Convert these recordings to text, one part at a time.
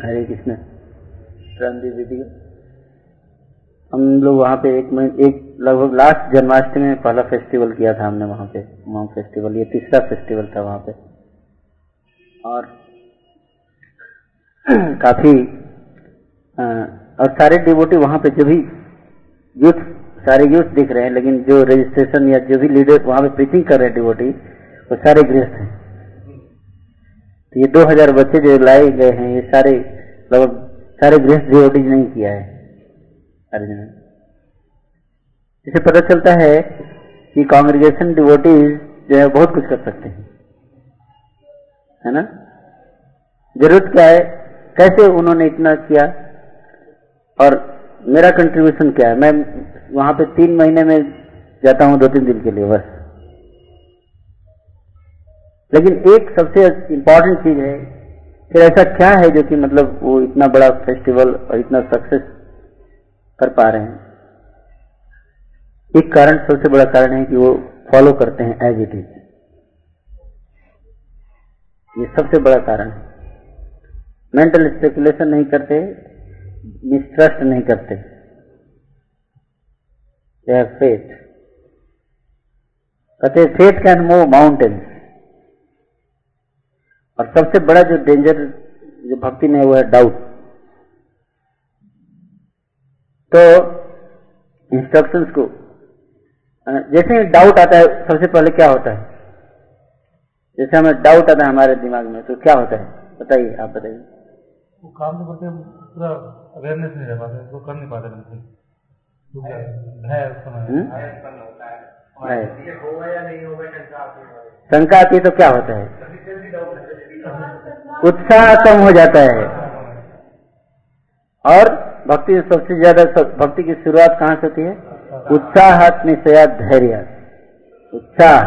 हरे Krishna Ramdev video हम लोग वहाँ पे एक एक लगभग लास्ट जन्माष्टमी में पहला फेस्टिवल किया था हमने वहाँ पे उमांग फेस्टिवल ये तीसरा फेस्टिवल था वहाँ पे। और काफ़ी आ, और सारे डिवोटी वहाँ पे जो भी यूथ सारे यूथ दिख रहे हैं लेकिन जो रजिस्ट्रेशन या जो भी लीडर वहाँ पे प्रीचिंग कर रहे हैं डिवोटी वो सारे गृहस्थ हैं। तो ये 2000 बच्चे जो लाए गए हैं, ये सारे लगभग सारे गृहस्थ नहीं किया है। अर्जुन इसे पता चलता है कि कांग्रेगेशन डिवोटीज जो है, बहुत कुछ कर सकते हैं। है ना? ज़रूरत क्या है? कैसे उन्होंने इतना किया? और मेरा कंट्रीब्यूशन क्या है? मैं वहाँ पे तीन महीने में जाता हूँ, दो तीन दिन के लिए, बस। लेकिन एक सबसे इंपॉर्टेंट चीज़ है, फिर ऐसा क्या है जो कि मतलब वो इतना बड़ा फेस्टिवल और इतना सक्सेस कर पा रहे हैं? एक कारण, सबसे बड़ा कारण है कि वो फॉलो करते हैं एज इट इज़ ये सबसे बड़ा कारण है। मेंटल स्पेकुलेशन नहीं करते मिसट्रस्ट नहीं करते। फेथ कहते फेथ कैन मूव माउंटेन्स और सबसे बड़ा जो डेंजर जो भक्ति में है वो है डाउट तो इंस्ट्रक्शंस को जैसे ही डाउट आता है सबसे पहले क्या होता है? जैसे हमें डाउट आता है हमारे दिमाग में तो क्या होता है? बताइए आप बताइए. वो काम तो करते पूरा अवेयरनेस नहीं रह पाते वो कर नहीं पाते बिल्कुल भय शंका आती है तो क्या होता है. उत्साह कम हो जाता है। और भक्ति सबसे ज़्यादा भक्ति की शुरुआत कहाँ से होती है? उत्साह निश्चया धैर्य। उत्साह।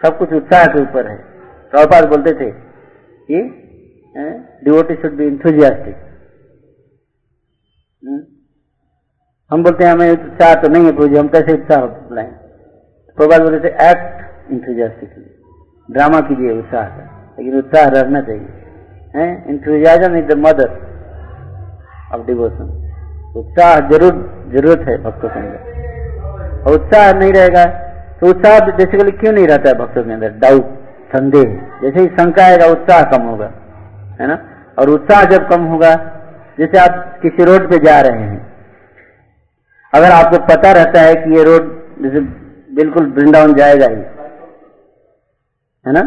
सब कुछ उत्साह के ऊपर है। प्रभुपाद बोलते थे कि डिवोटी शुड बी इंथुजियास्टिक हम बोलते हैं, हमें उत्साह तो नहीं है पूजी, हम कैसे उत्साह बोलते थे एक्ट इंथुजियास्टिकली ड्रामा कीजिए उत्साह का लेकिन उत्साह रहना चाहिए enthusiasm is the mother of devotion उत्साह ज़रूर, ज़रूरत है भक्तों के अंदर। और उत्साह नहीं रहेगा तो उत्साह बेसिकली क्यों नहीं रहता है भक्तों के अंदर? डाउट संदेह। जैसे ही शंका आएगा, उत्साह कम होगा, है ना? और उत्साह जब कम होगा, जैसे आप किसी रोड पे जा रहे हैं, अगर आपको पता रहता है कि ये रोड जैसे बिल्कुल वृंदावन जाएगा ही है ना?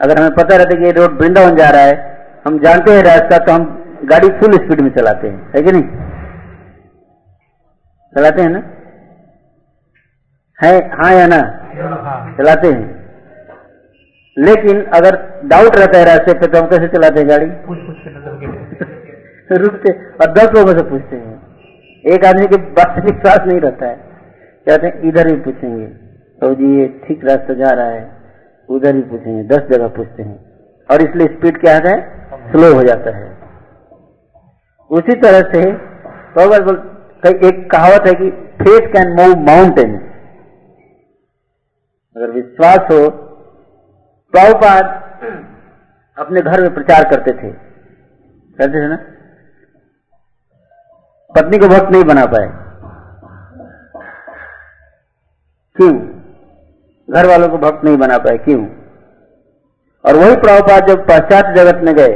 अगर हमें पता रहता कि ये रोड वृंदावन जा रहा है, हम जानते हैं रास्ता तो हम गाड़ी फुल स्पीड में चलाते हैं। है कि नहीं? चलाते हैं ना? है हाँ या ना? चलाते हैं। लेकिन अगर डाउट रहता है रास्ते पे तो हम कैसे चलाते हैं गाड़ी? रुकते और दस लोगों से पूछते हैं। एक आदमी के बात विश्वास नहीं रहता है। कहते हैं, इधर ही पूछेंगे। तो जी, ये ठीक रास्ता जा रहा है। उधर ही पूछेंगे दस जगह पूछते हैं। और इसलिए स्पीड क्या है? स्लो हो जाता है। उसी तरह से एक कहावत है कि फेथ कैन मूव माउंटेन अगर विश्वास हो, प्रभुपाद अपने घर में प्रचार करते थे। करते थे ना? पत्नी को भक्त नहीं बना पाए। क्यों? घर वालों को भक्त नहीं बना पाए, क्यों? और वही प्रभुपाद जब पाश्चात्य जगत में गए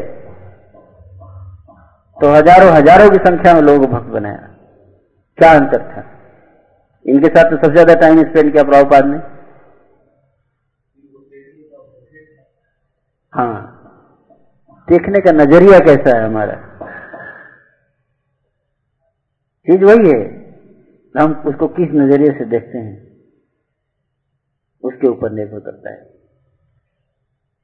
तो हज़ारों हज़ारों की संख्या में लोगों को भक्त बनाया। क्या अंतर था? इनके साथ तो सबसे ज़्यादा टाइम स्पेंड किया प्रभुपाद ने। हाँ। देखने का नज़रिया कैसा है हमारा? चीज़ वही है। हम उसको किस नज़रिए से देखते हैं? उसके ऊपर निर्भर करता है।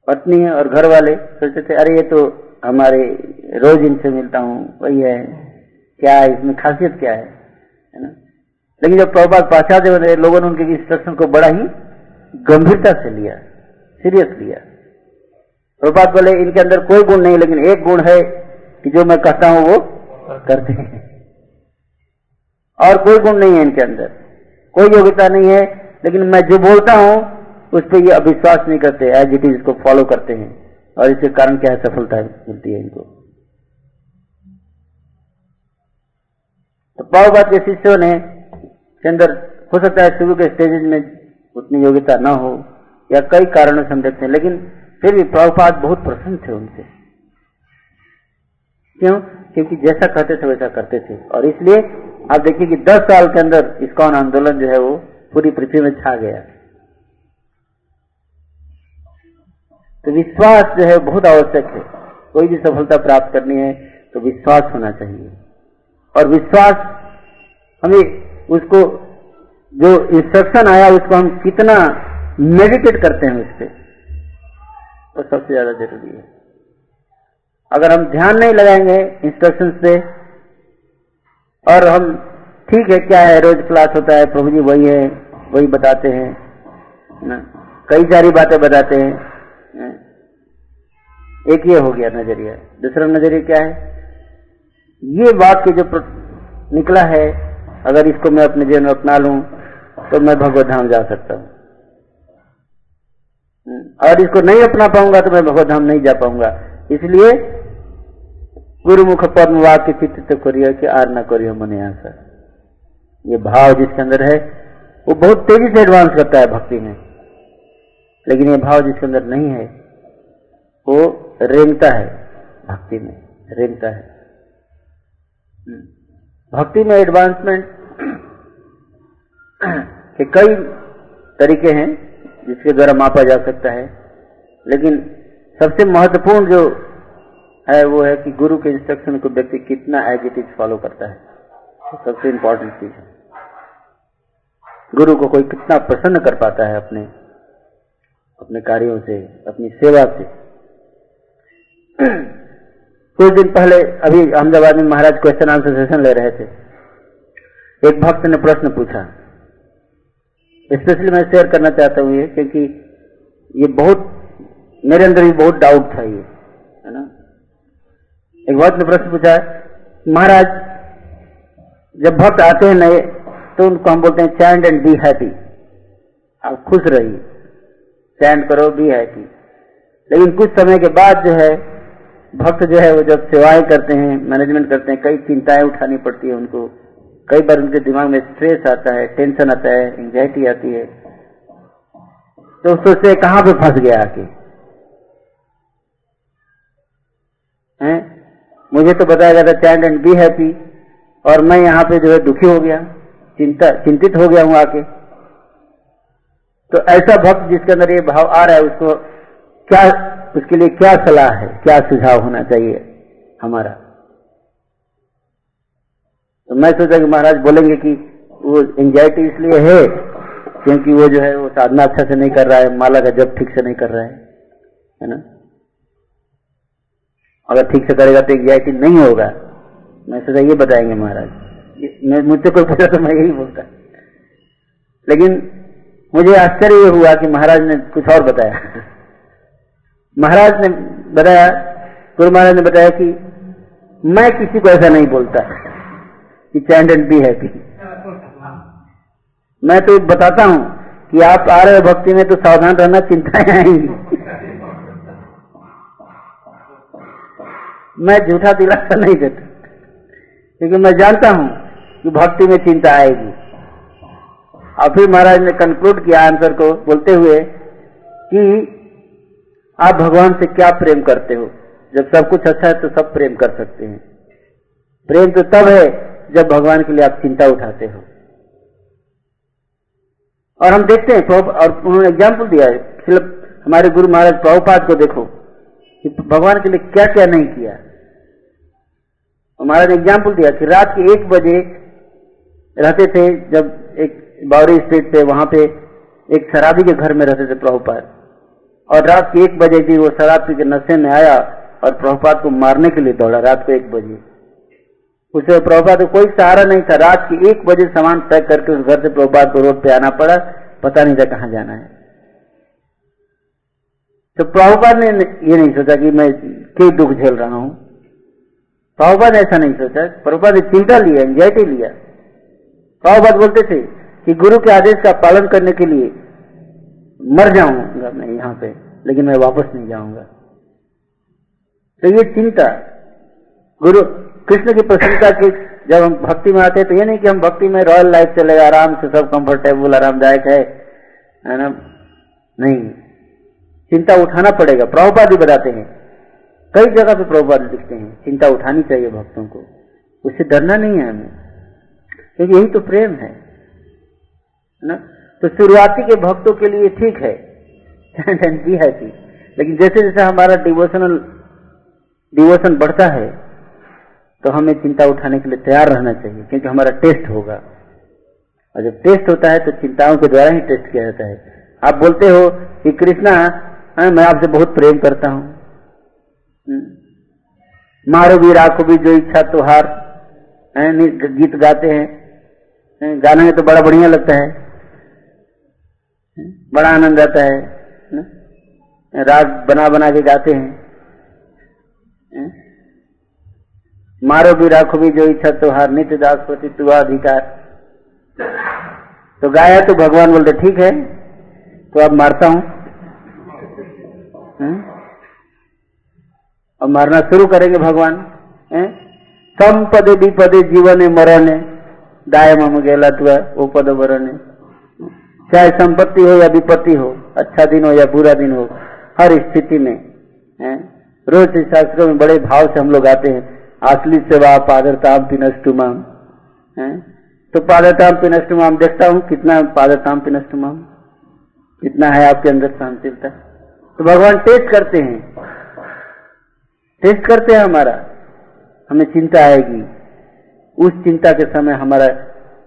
पत्नी है और घर वाले सोचते थे, अरे, ये तो हमारे रोज इनसे मिलता हूँ, वही है। क्या है, इसमें खासियत क्या है? है ना? लेकिन जब प्रभुपाद पाश्चात्य लोगों ने उनके इंस्ट्रक्शन को बड़ा ही गंभीरता से लिया, सीरियस लिया। प्रभुपाद बोले, इनके अंदर कोई गुण नहीं, लेकिन एक गुण है कि जो मैं कहता हूँ, वो करते हैं। और कोई गुण नहीं है इनके अंदर। कोई योग्यता नहीं है लेकिन मैं जो बोलता हूँ, उस पर ये अविश्वास नहीं करते एज इट इज़ इसको फॉलो करते हैं। और इसके कारण क्या है, सफलता मिलती है इनको। तो पावबाद के शिष्यों ने के अंदर हो सकता है शुरू के स्टेजेस में उतनी योग्यता न हो, या कई कारणों से हम देखते हैं, लेकिन फिर भी प्रभुपाद बहुत प्रसन्न थे उनसे। क्यों? क्योंकि जैसा कहते थे, वैसा करते थे। और इसलिए आप देखिए कि 10 साल के अंदर इसकॉन आंदोलन जो है वो पूरी पृथ्वी में छा गया। तो विश्वास जो है बहुत आवश्यक है। कोई भी सफलता प्राप्त करनी है तो विश्वास होना चाहिए। और विश्वास, हमें उसको, जो इंस्ट्रक्शन आया, उसको हम कितना मेडिटेट करते हैं उस पर तो सबसे ज़्यादा ज़रूरी है। अगर हम ध्यान नहीं लगाएँगे इंस्ट्रक्शन पे और हम, ठीक है, क्या है, रोज क्लास होता है, प्रभु जी वही है वही बताते हैं, ना? कई सारी बातें बताते हैं एक ये हो गया नज़रिया, दूसरा नज़रिया क्या है? ये वाक्य जो निकला है, अगर इसको मैं अपने जीवन में अपना लूँ तो मैं भगवत धाम जा सकता हूँ। और इसको नहीं अपना पाऊँगा तो मैं भगवत धाम नहीं जा पाऊँगा। इसलिए गुरुमुख पद्म वाक्य चित्त करियो कि आर न करियो मने आशा ये भाव जिसके अंदर है वो बहुत तेज़ी से एडवांस करता है भक्ति में। लेकिन ये भाव जिसके अंदर नहीं है, वो रेंगता है भक्ति में, रेंगता है। भक्ति में एडवांसमेंट के कई तरीके हैं जिसके द्वारा मापा जा सकता है, लेकिन सबसे महत्वपूर्ण जो है वो है कि गुरु के इंस्ट्रक्शन को व्यक्ति कितना एज इट इज़ फॉलो करता है। सबसे इंपॉर्टेंट चीज़ है। गुरु को कोई कितना प्रसन्न कर पाता है अपने अपने कार्यों से, अपनी सेवा से। कुछ दिन पहले अभी अहमदाबाद में महाराज क्वेश्चन आंसर सेशन ले रहे थे। एक भक्त ने प्रश्न पूछा। स्पेशली मैं शेयर करना चाहता हूँ ये, क्योंकि ये बहुत, मेरे अंदर भी बहुत डाउट था ये, है ना? एक भक्त ने प्रश्न पूछा, महाराज, जब भक्त आते हैं नए तो उनको हम बोलते हैं चैंड एंड बी हैप्पी आप खुश रहिए। चैंड करो बी हैप्पी लेकिन कुछ समय के बाद जो है, भक्त जो है, वो जब सेवाएँ करते हैं मैनेजमेंट करते हैं, कई चिंताएँ उठानी पड़ती है उनको। कई बार उनके दिमाग में स्ट्रेस आता है टेंशन आता है एंजाइटी आती है। तो सोचते कहाँ पे फंस गया आके? हैं? मुझे तो बताया गया था चैंड एंड बी हैप्पी और मैं यहाँ पे जो है, दुखी हो गया। चिंता, चिंतित हो गया हूँ आके। तो ऐसा भक्त जिसके अंदर ये भाव आ रहा है, उसको क्या, उसके लिए क्या सलाह है? क्या सुझाव होना चाहिए हमारा? तो मैं सोचा कि महाराज बोलेंगे कि वो एंजाइटी इसलिए है क्योंकि वो जो है, वो साधना अच्छा से नहीं कर रहा है, माला का जब ठीक से नहीं कर रहा है है ना? अगर ठीक से करेगा तो एंजाइटी नहीं होगा। मैं सोचा ये बताएँगे महाराज। मुझसे कोई पूछा तो मैं यही बोलता। लेकिन मुझे आश्चर्य हुआ कि महाराज ने कुछ और बताया। महाराज ने बताया, गुरु महाराज ने बताया कि मैं किसी को ऐसा नहीं बोलता कि चैंड एंड बी हैप्पी मैं तो बताता हूँ कि आप आ रहे भक्ति में तो सावधान रहना चिंताएँ आएँगी। मैं झूठा दिलासा नहीं देता, क्योंकि मैं जानता हूँ कि भक्ति में चिंता आएगी। और फिर महाराज ने कंक्लूड किया आंसर को, बोलते हुए कि आप भगवान से क्या प्रेम करते हो? जब सब कुछ अच्छा है तो सब प्रेम कर सकते हैं। प्रेम तो तब है जब भगवान के लिए आप चिंता उठाते हो। और हम देखते हैं और उन्होंने एग्ज़ाम्पल दिया है। हमारे गुरु महाराज प्रभुपाद को देखो, कि भगवान के लिए क्या क्या। नहीं किया ने एग्ज़ाम्पल दिया कि रात के एक बजे रहते थे, जब एक बावरी स्ट्रीट पे, वहाँ पे एक शराबी के घर में रहते थे प्रभुपाद। और रात के एक बजे भी वो शराब पी के नशे में आया और प्रभुपाद को मारने के लिए दौड़ा, रात को एक बजे। उसे प्रभुपाद को कोई सहारा नहीं था। रात के एक बजे सामान पैक करके उस घर से प्रभुपाद को रोड पे आना पड़ा। पता नहीं था कहाँ जाना है। तो प्रभुपाद ने ये नहीं सोचा कि मैं क्यों दुख झेल रहा हूँ। प्रभुपाद ने ऐसा नहीं सोचा। प्रभुपाद ने चिंता लिया एंजाइटी लिया। प्रभुपाद बोलते थे कि गुरु के आदेश का पालन करने के लिए मर जाऊँगा मैं यहाँ पे, लेकिन मैं वापस नहीं जाऊँगा। तो ये चिंता, गुरु कृष्ण की प्रसन्नता की जब हम भक्ति में आते हैं तो ये नहीं कि हम भक्ति में रॉयल लाइफ चलेगा आराम से सब कंफर्टेबल आरामदायक है ना? नहीं। चिंता उठाना पड़ेगा। प्रभुपाद ही बताते हैं। कई जगह पे प्रभुपाद लिखते हैं, चिंता उठानी चाहिए भक्तों को। उससे डरना नहीं है हमें। क्योंकि यही तो प्रेम है ना? तो शुरुआती के भक्तों के लिए ठीक है। जी है थी लेकिन जैसे जैसे हमारा डिवोशनल डिवोशन बढ़ता है तो हमें चिंता उठाने के लिए तैयार रहना चाहिए क्योंकि हमारा टेस्ट होगा। और जब टेस्ट होता है तो चिंताओं के द्वारा ही टेस्ट किया जाता है। आप बोलते हो कि कृष्णा हाँ, मैं आपसे बहुत प्रेम करता हूँ। हम्म। मारो भी राखो भी जो इच्छा तुहार गीत गाते हैं। गाने में तो बड़ा बढ़िया लगता है। बड़ा आनंद आता है राग बना बना के गाते हैं मारो भी राखो भी जो इच्छा तुहार नित्य दास प्रति तुआ अधिकार। तो गाया तो भगवान बोलते, ठीक है तो अब मारता हूँ। अब मारना शुरू करेंगे भगवान कम पदे विपदे जीवन मरण दाय मम गेला तुआ वो पद वरण चाहे संपत्ति हो या विपत्ति हो अच्छा दिन हो या बुरा दिन हो, हर स्थिति में? रोज शास्त्रों में बड़े भाव से हम लोग आते हैं असली सेवा पादरताम पिनष्टुमाम है? तो पादरताम पिनष्टुमाम देखता हूँ कितना पादरताम पिनष्टुमाम कितना है आपके अंदर सहनशीलता तो भगवान टेस्ट करते हैं। टेस्ट करते हैं हमारा। हमें चिंता आएगी। उस चिंता के समय हमारा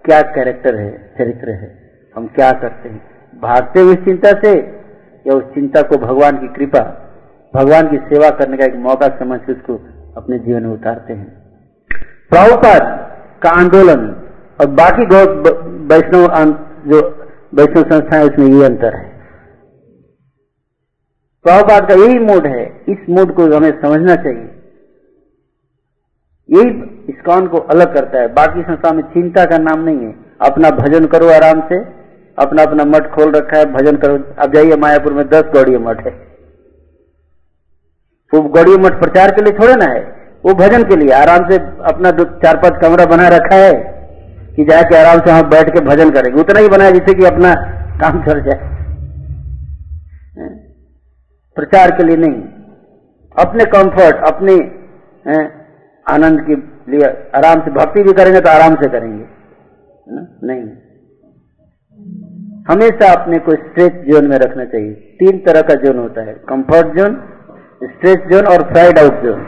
क्या कैरेक्टर है, चरित्र है, हम क्या करते हैं? भागते हुए चिंता से या उस चिंता को भगवान की कृपा, भगवान की सेवा करने का एक मौका समझ के उसको अपने जीवन में उतारते हैं। प्रभुपाद का आंदोलन और बाकी वैष्णव जो वैष्णव संस्था है, उसमें ये अंतर है। प्रभुपाद का यही मूड है। इस मूड को हमें समझना चाहिए। यही इसकॉन को अलग करता है। बाकी संस्था में चिंता का नाम नहीं है। अपना भजन करो आराम से। अपना अपना मठ खोल रखा है। भजन करो। अब जाइए मायापुर में दस गौड़ीय मठ है। वो गौड़ीय मठ प्रचार के लिए थोड़े ना है। वो भजन के लिए आराम से अपना दो चार पाँच कमरा बना रखा है कि जाके आराम से वहाँ बैठ के भजन करेंगे। उतना ही बनाया जिससे कि अपना काम चल जाए। प्रचार के लिए नहीं। अपने कंफर्ट अपने आनंद के लिए आराम से, भक्ति भी करेंगे तो आराम से करेंगे। नहीं। हमेशा अपने को स्ट्रेच जोन में रखना चाहिए। तीन तरह का जोन होता है। कंफर्ट जोन स्ट्रेच जोन और फ्राइड आउट जोन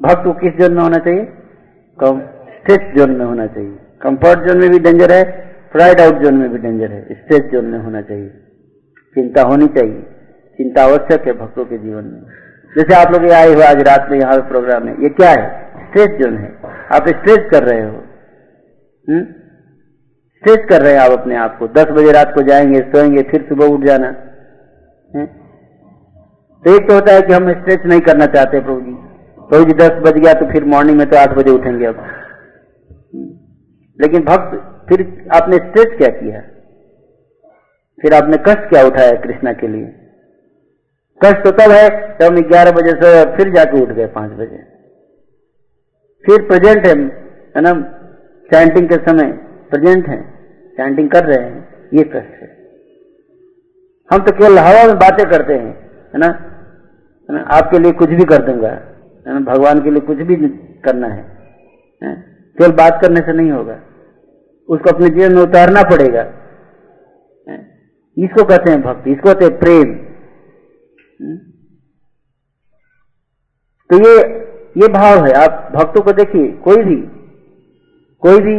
भक्त को किस जोन में होना चाहिए? स्ट्रेच जोन में होना चाहिए। कंफर्ट जोन में भी डेंजर है फ्राइड आउट जोन में भी डेंजर है। स्ट्रेच जोन में होना चाहिए। चिंता होनी चाहिए। चिंता आवश्यक है भक्तों के जीवन में। जैसे आप लोग आए हुए आज रात में यहाँ प्रोग्राम में, ये क्या है? स्ट्रेच जोन है। आप स्ट्रेच कर रहे हो। स्ट्रेच हम्म? कर रहे हैं आप अपने आप को। दस बजे रात को जाएँगे, सोएँगे, फिर सुबह उठ जाना। है? तो एक तो होता है कि हम स्ट्रेच नहीं करना चाहते प्रभु जी। प्रभु जी, दस बज गया तो फिर मॉर्निंग में तो आठ बजे उठेंगे अब। हम्म? लेकिन भक्त, फिर आपने स्ट्रेच क्या किया? फिर आपने कष्ट क्या उठाया कृष्णा के लिए? कष्ट तो तब है जब हम ग्यारह बजे से फिर जाके उठ गए पाँच बजे। फिर प्रेजेंट है है ना? चैंटिंग के समय प्रेजेंट है चैंटिंग कर रहे हैं ये कष्ट है। हम तो केवल हवा में बातें करते हैं है ना? है ना? आपके लिए कुछ भी कर दूँगा है ना? भगवान के लिए कुछ भी करना है, है? केवल बात करने से नहीं होगा। उसको अपने जीवन में उतारना पड़ेगा इसको कहते हैं भक्ति इसको कहते हैं प्रेम? तो ये ये भाव है। आप भक्तों को देखिए, कोई भी कोई भी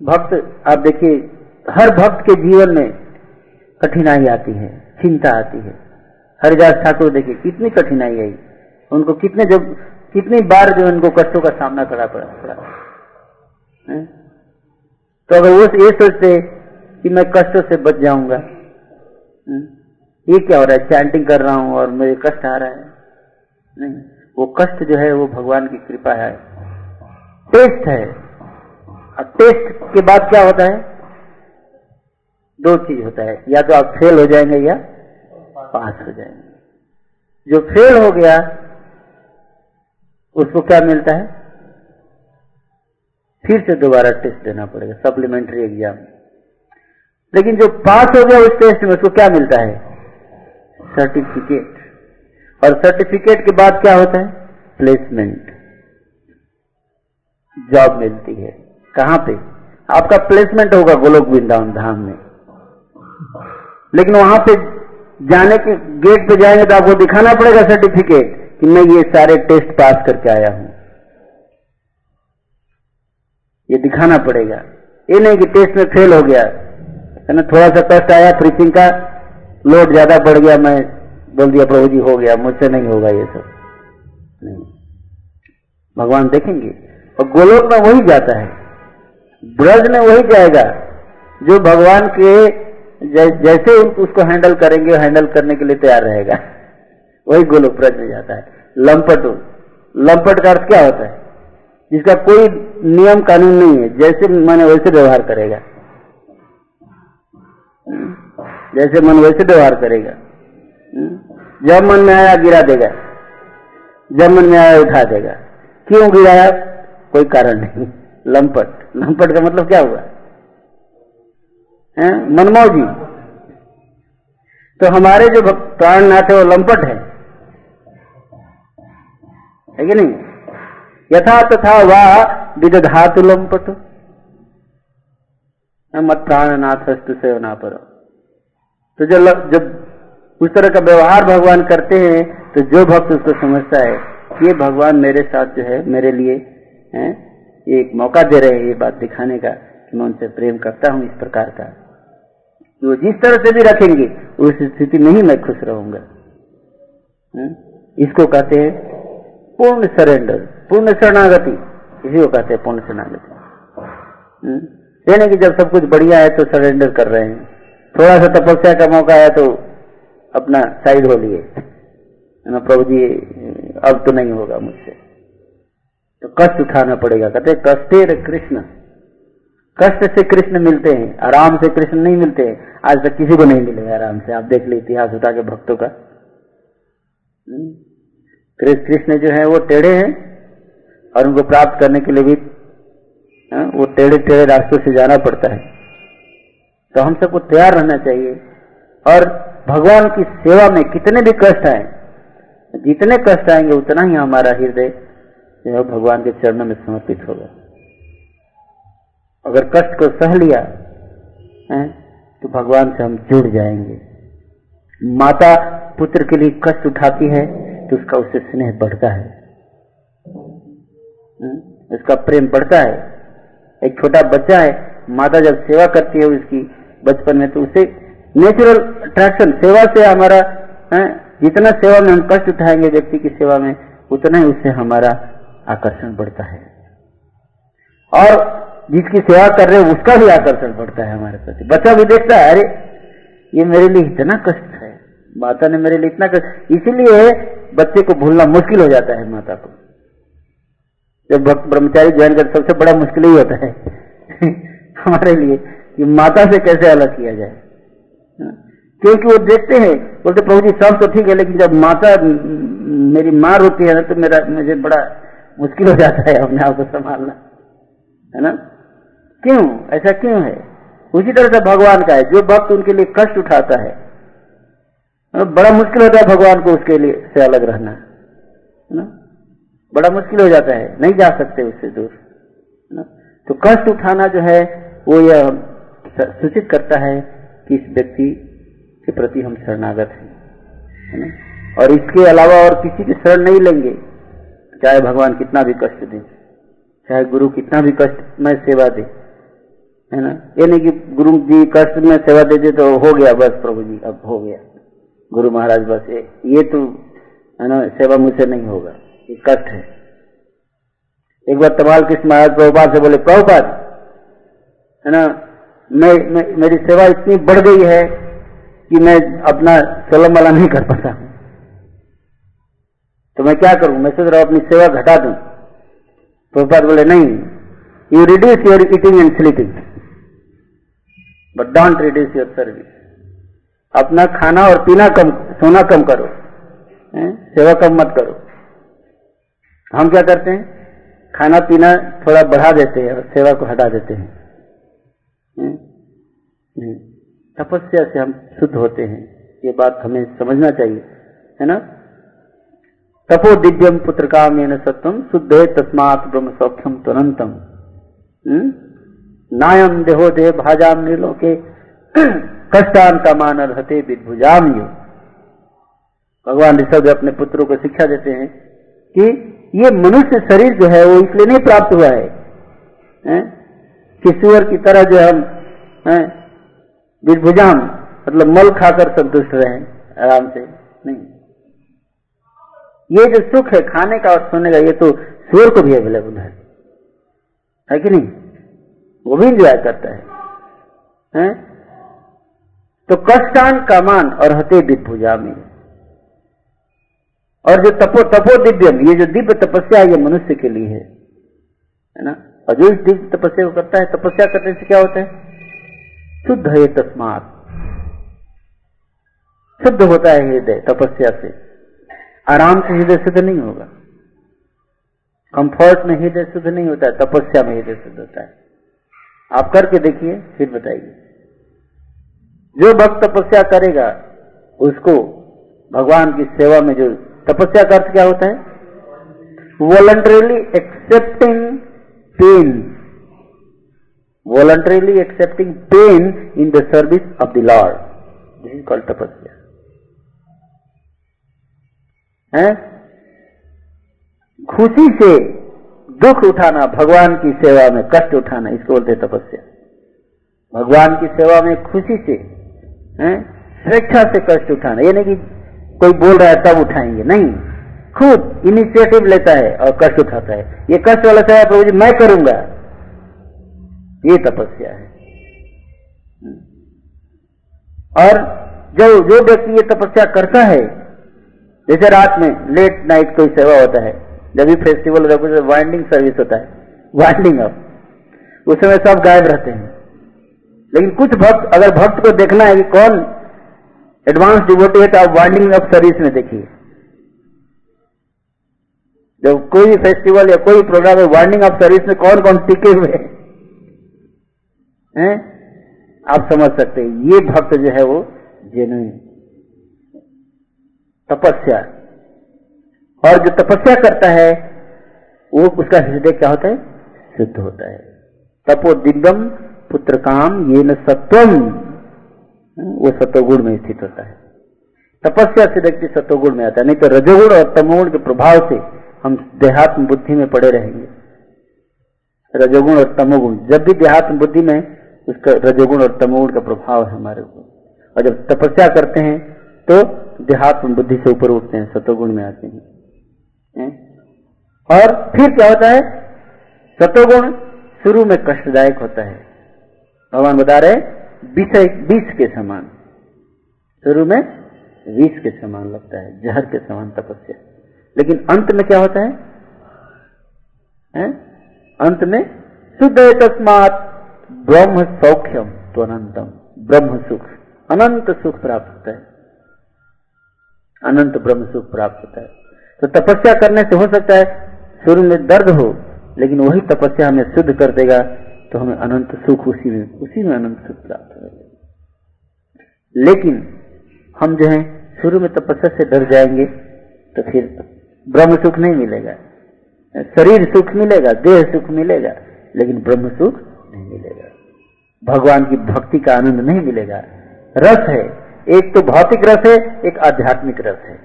भक्त, आप देखिए, हर भक्त के जीवन में कठिनाई आती है, चिंता आती है। हरिदास ठाकुर देखिए, कितनी कठिनाई आई। उनको कितने जब, कितनी बार जो उनको कष्टों का सामना करना पड़ा पड़ा। तो अगर वो ये सोचते कि मैं कष्टों से बच जाऊँगा ये क्या हो रहा है? चैंटिंग कर रहा हूँ और मुझे कष्ट आ रहा है। नहीं, वो कष्ट जो है वो भगवान की कृपा है। टेस्ट है। अब टेस्ट के बाद क्या होता है? दो चीज़ होता है। या तो आप फेल हो जाएँगे या पास हो जाएँगे। जो फेल हो गया, उसको क्या मिलता है? फिर से दोबारा टेस्ट देना पड़ेगा। सप्लीमेंट्री एग्ज़ाम लेकिन जो पास हो गया उस टेस्ट में उसको क्या मिलता है? सर्टिफिकेट और सर्टिफिकेट के बाद क्या होता है? प्लेसमेंट जॉब मिलती है। कहाँ पे? आपका प्लेसमेंट होगा गोलोक वृंदावन धाम में। लेकिन वहाँ पे जाने के गेट पे जाएँगे तो आपको दिखाना पड़ेगा सर्टिफिकेट कि मैं ये सारे टेस्ट पास करके आया हूँ। ये दिखाना पड़ेगा। ये नहीं कि टेस्ट में फेल हो गया। है ना? थोड़ा सा कष्ट आया प्रीचिंग का लोड ज़्यादा बढ़ गया, मैं बोल दिया, प्रभु जी, हो गया, मुझसे नहीं होगा ये सब। नहीं। भगवान देखेंगे। और गोलोक में वही जाता है। ब्रज में वही जाएगा, जो भगवान के जैसे उसको हैंडल करेंगे, हैंडल करने के लिए तैयार रहेगा। वही गोलोक ब्रज में जाता है। लंपट लंपट का अर्थ क्या होता है? जिसका कोई नियम कानून नहीं है। जैसे, मैंने वैसे व्यवहार करेगा। जैसे मन वैसे व्यवहार करेगा। जब मन में आया गिरा देगा। जब मन में आया उठा देगा। क्यों गिराया? कोई कारण नहीं। लंपट। लंपट का मतलब क्या हुआ? मनमौजी। तो हमारे जो प्राण नाथ है, वो लंपट है। कि नहीं? यथा तथा वाह विदधातु लंपट। मत प्राणनाथ अस्तु सेवना पर तो जब जब उस तरह का व्यवहार भगवान करते हैं तो जो भक्त उसको समझता है, ये भगवान मेरे साथ जो है, मेरे लिए, है, एक मौका दे रहे हैं ये बात दिखाने का, कि मैं उनसे प्रेम करता हूँ इस प्रकार का। वो जिस तरह से भी रखेंगे, उस स्थिति में ही मैं खुश रहूँगा। इसको कहते हैं पूर्ण सरेंडर पूर्ण शरणागति। इसी को कहते हैं पूर्ण शरणागति। यानी कि जब सब कुछ बढ़िया है तो सरेंडर कर रहे हैं। थोड़ा सा तपस्या का मौका है तो अपना साइड हो लिए। प्रभु जी अब तो नहीं होगा मुझसे। तो कष्ट उठाना पड़ेगा। कहते कष्टेर कृष्ण। कष्ट से कृष्ण मिलते हैं आराम से कृष्ण नहीं मिलते हैं। आज तक किसी को नहीं मिले आराम से। आप देख ली इतिहास उठा के भक्तों का। हम्म। कृष्ण जो है वो टेढ़े हैं और उनको प्राप्त करने के लिए भी हाँ, वो टेढ़े टेढ़े रास्तों से जाना पड़ता है। तो हम सबको तैयार रहना चाहिए। और भगवान की सेवा में कितने भी कष्ट आए, जितने कष्ट आएँगे, उतना ही हमारा हृदय जो है भगवान के चरणों में समर्पित होगा। अगर कष्ट को सह लिया, है तो भगवान से हम जुड़ जाएँगे। माता पुत्र के लिए कष्ट उठाती है तो उसका उससे स्नेह बढ़ता है? उसका प्रेम बढ़ता है। एक छोटा बच्चा है माता जब सेवा करती है उसकी बचपन में तो उसे नेचुरल अट्रैक्शन सेवा से हमारा है, जितना सेवा में हम कष्ट उठाएँगे व्यक्ति की सेवा में उतना ही उससे हमारा आकर्षण बढ़ता है। और जिसकी सेवा कर रहे हो उसका भी आकर्षण बढ़ता है हमारे प्रति। बच्चा भी देखता है अरे ये मेरे लिए इतना कष्ट है माता ने मेरे लिए इतना कष्ट इसीलिए बच्चे को भूलना मुश्किल हो जाता है माता को। जब ब्रह्मचारी ज्वाइन कर सबसे बड़ा मुश्किल ही होता है। हमारे लिए कि माता से कैसे अलग किया जाए? हाँ? क्योंकि वो देखते हैं, बोलते, प्रभु जी, सब तो ठीक है, लेकिन जब माता मेरी माँ रोती है ना तो मेरा, मुझे बड़ा मुश्किल हो जाता है अपने आप को संभालना। है ना? क्यों? ऐसा क्यों है? उसी तरह से भगवान का है, जो भक्त उनके लिए कष्ट उठाता है बड़ा मुश्किल होता है भगवान को उसके लिए से अलग रहना, है ना? बड़ा मुश्किल हो जाता है, नहीं जा सकते उससे दूर ना? तो कष्ट उठाना जो है वो यह सूचित करता है कि इस व्यक्ति के प्रति हम शरणागत हैं है ना? और इसके अलावा और किसी की शरण नहीं लेंगे चाहे भगवान कितना भी कष्ट दे चाहे गुरु कितना भी कष्ट में सेवा दे है ना? ये नहीं कि गुरु जी कष्ट में सेवा दे दे तो हो गया बस प्रभु जी अब हो गया। गुरु महाराज बस ये, ये तो है ना सेवा मुझसे नहीं होगा ये कष्ट है। एक बार तमाल कृष्ण महाराज प्रभुपाद से बोले प्रभुपाद है ना? मैं, मेरी सेवा इतनी बढ़ गई है कि मैं अपना सोलम वाला नहीं कर पाता तो मैं क्या करूँ? मैं सोच रहा हूँ अपनी सेवा घटा दूँ। प्रभुपाद बोले नहीं you reduce your eating and sleeping but don't reduce your service अपना खाना और पीना कम सोना कम करो हैं? सेवा कम मत करो। हम क्या करते हैं? खाना पीना थोड़ा बढ़ा देते हैं और सेवा को हटा देते हैं। तपस्या से हम शुद्ध होते हैं। ये बात हमें समझना चाहिए है ना? तपो दिव्यम पुत्र काम सत्यम शुद्ध है तस्मात ब्रह्म सौख्यम तुरंतम। नायम देहो देह भाजाम नीलो के कष्टान का मान रहते विभुजाम भगवान ऋषभ अपने पुत्रों को शिक्षा देते हैं कि ये मनुष्य शरीर जो है वो इसलिए नहीं प्राप्त हुआ है, है? कि सुअर की तरह जो हम विभुजाम मतलब मल खाकर संतुष्ट रहे आराम से नहीं। ये जो सुख है खाने का और सोने का ये तो सुअर को भी अवेलेबल है। है कि नहीं? वो भी इंजॉय करता है, है? तो कष्टान का मान और हते पूजा में और जो तपो तपो दिव्यम ये जो दिव्य तपस्या ये मनुष्य के लिए है। है ना? और जो इस दिव्य तपस्या को करता है, तपस्या करने से क्या होता है? शुद्ध है तस्मात। शुद्ध होता है हृदय, तपस्या से। आराम से हृदय शुद्ध नहीं होगा। कंफर्ट में हृदय शुद्ध नहीं होता है, तपस्या में हृदय शुद्ध होता है। आप करके देखिए, फिर बताइए। जो भक्त तपस्या करेगा, उसको भगवान की सेवा में जो तपस्या का अर्थ क्या होता है? Voluntarily accepting voluntarily accepting pain in the service of the Lord this is called tapasya है खुशी से दुख उठाना, भगवान की सेवा में कष्ट उठाना, इसको बोलते तपस्या। भगवान की सेवा में खुशी से स्वेच्छा से कष्ट उठाना। ये नहीं कि कोई बोल रहा है, तब उठाएँगे। नहीं। खुद इनिशिएटिव लेता है और कष्ट उठाता है। ये कष्ट वाला चाहे प्रभु जी, मैं करूँगा। ये तपस्या है। और जो जो व्यक्ति ये तपस्या करता है, जैसे रात में लेट नाइट कोई सेवा होता है, जब भी फेस्टिवल होता है वाइंडिंग सर्विस होता है। वाइंडिंग अप उस समय सब गायब रहते हैं। लेकिन कुछ भक्त, अगर भक्त को देखना है कि कौन एडवांस डिवोटी है तो आप वाइंडिंग अप सर्विस में देखिए। जब कोई फेस्टिवल या कोई प्रोग्राम है वाइंडिंग अप सर्विस में कौन कौन टिके हुए हैं? आप समझ सकते हैं। ये भक्त जो है वो जेन्युइन तपस्या। और जो तपस्या करता है, वो उसका हृदय क्या होता है? शुद्ध होता है। तपो दिव्यम पुत्र काम ये न सत्वम वो सत्वगुण में स्थित होता है। तपस्या से व्यक्ति सत्वगुण में आता है। नहीं तो रजोगुण और तमोगुण के प्रभाव से हम देहात्म बुद्धि में पड़े रहेंगे। रजोगुण और तमोगुण, जब भी देहात्म बुद्धि में उसका रजोगुण और तमोगुण का प्रभाव है हमारे ऊपर। और जब तपस्या करते हैं तो देहात्म बुद्धि से ऊपर उठते हैं सतोगुण में आते हैं? और फिर क्या होता है? सतोगुण शुरू में कष्टदायक होता है। भगवान बता रहे विषय विष के समान। शुरू में विष के समान लगता है, जहर के समान तपस्या। लेकिन अंत में क्या होता है, है? अंत में शुद्ध तस्मात ब्रह्म सौख्यम तो अनंतम ब्रह्म सुख अनंत सुख प्राप्त होता है। अनंत ब्रह्म सुख प्राप्त होता है। तो तपस्या करने से हो सकता है शुरू में दर्द हो लेकिन वही तपस्या हमें शुद्ध कर देगा तो हमें अनंत सुख उसी में उसी में अनंत सुख प्राप्त होगा। लेकिन हम जो है शुरू में तपस्या से डर जाएँगे तो फिर ब्रह्म सुख नहीं मिलेगा। शरीर सुख मिलेगा, देह सुख मिलेगा, लेकिन ब्रह्म सुख नहीं मिलेगा। भगवान की भक्ति का आनंद नहीं मिलेगा। रस है, एक तो भौतिक रस है, एक आध्यात्मिक रस है।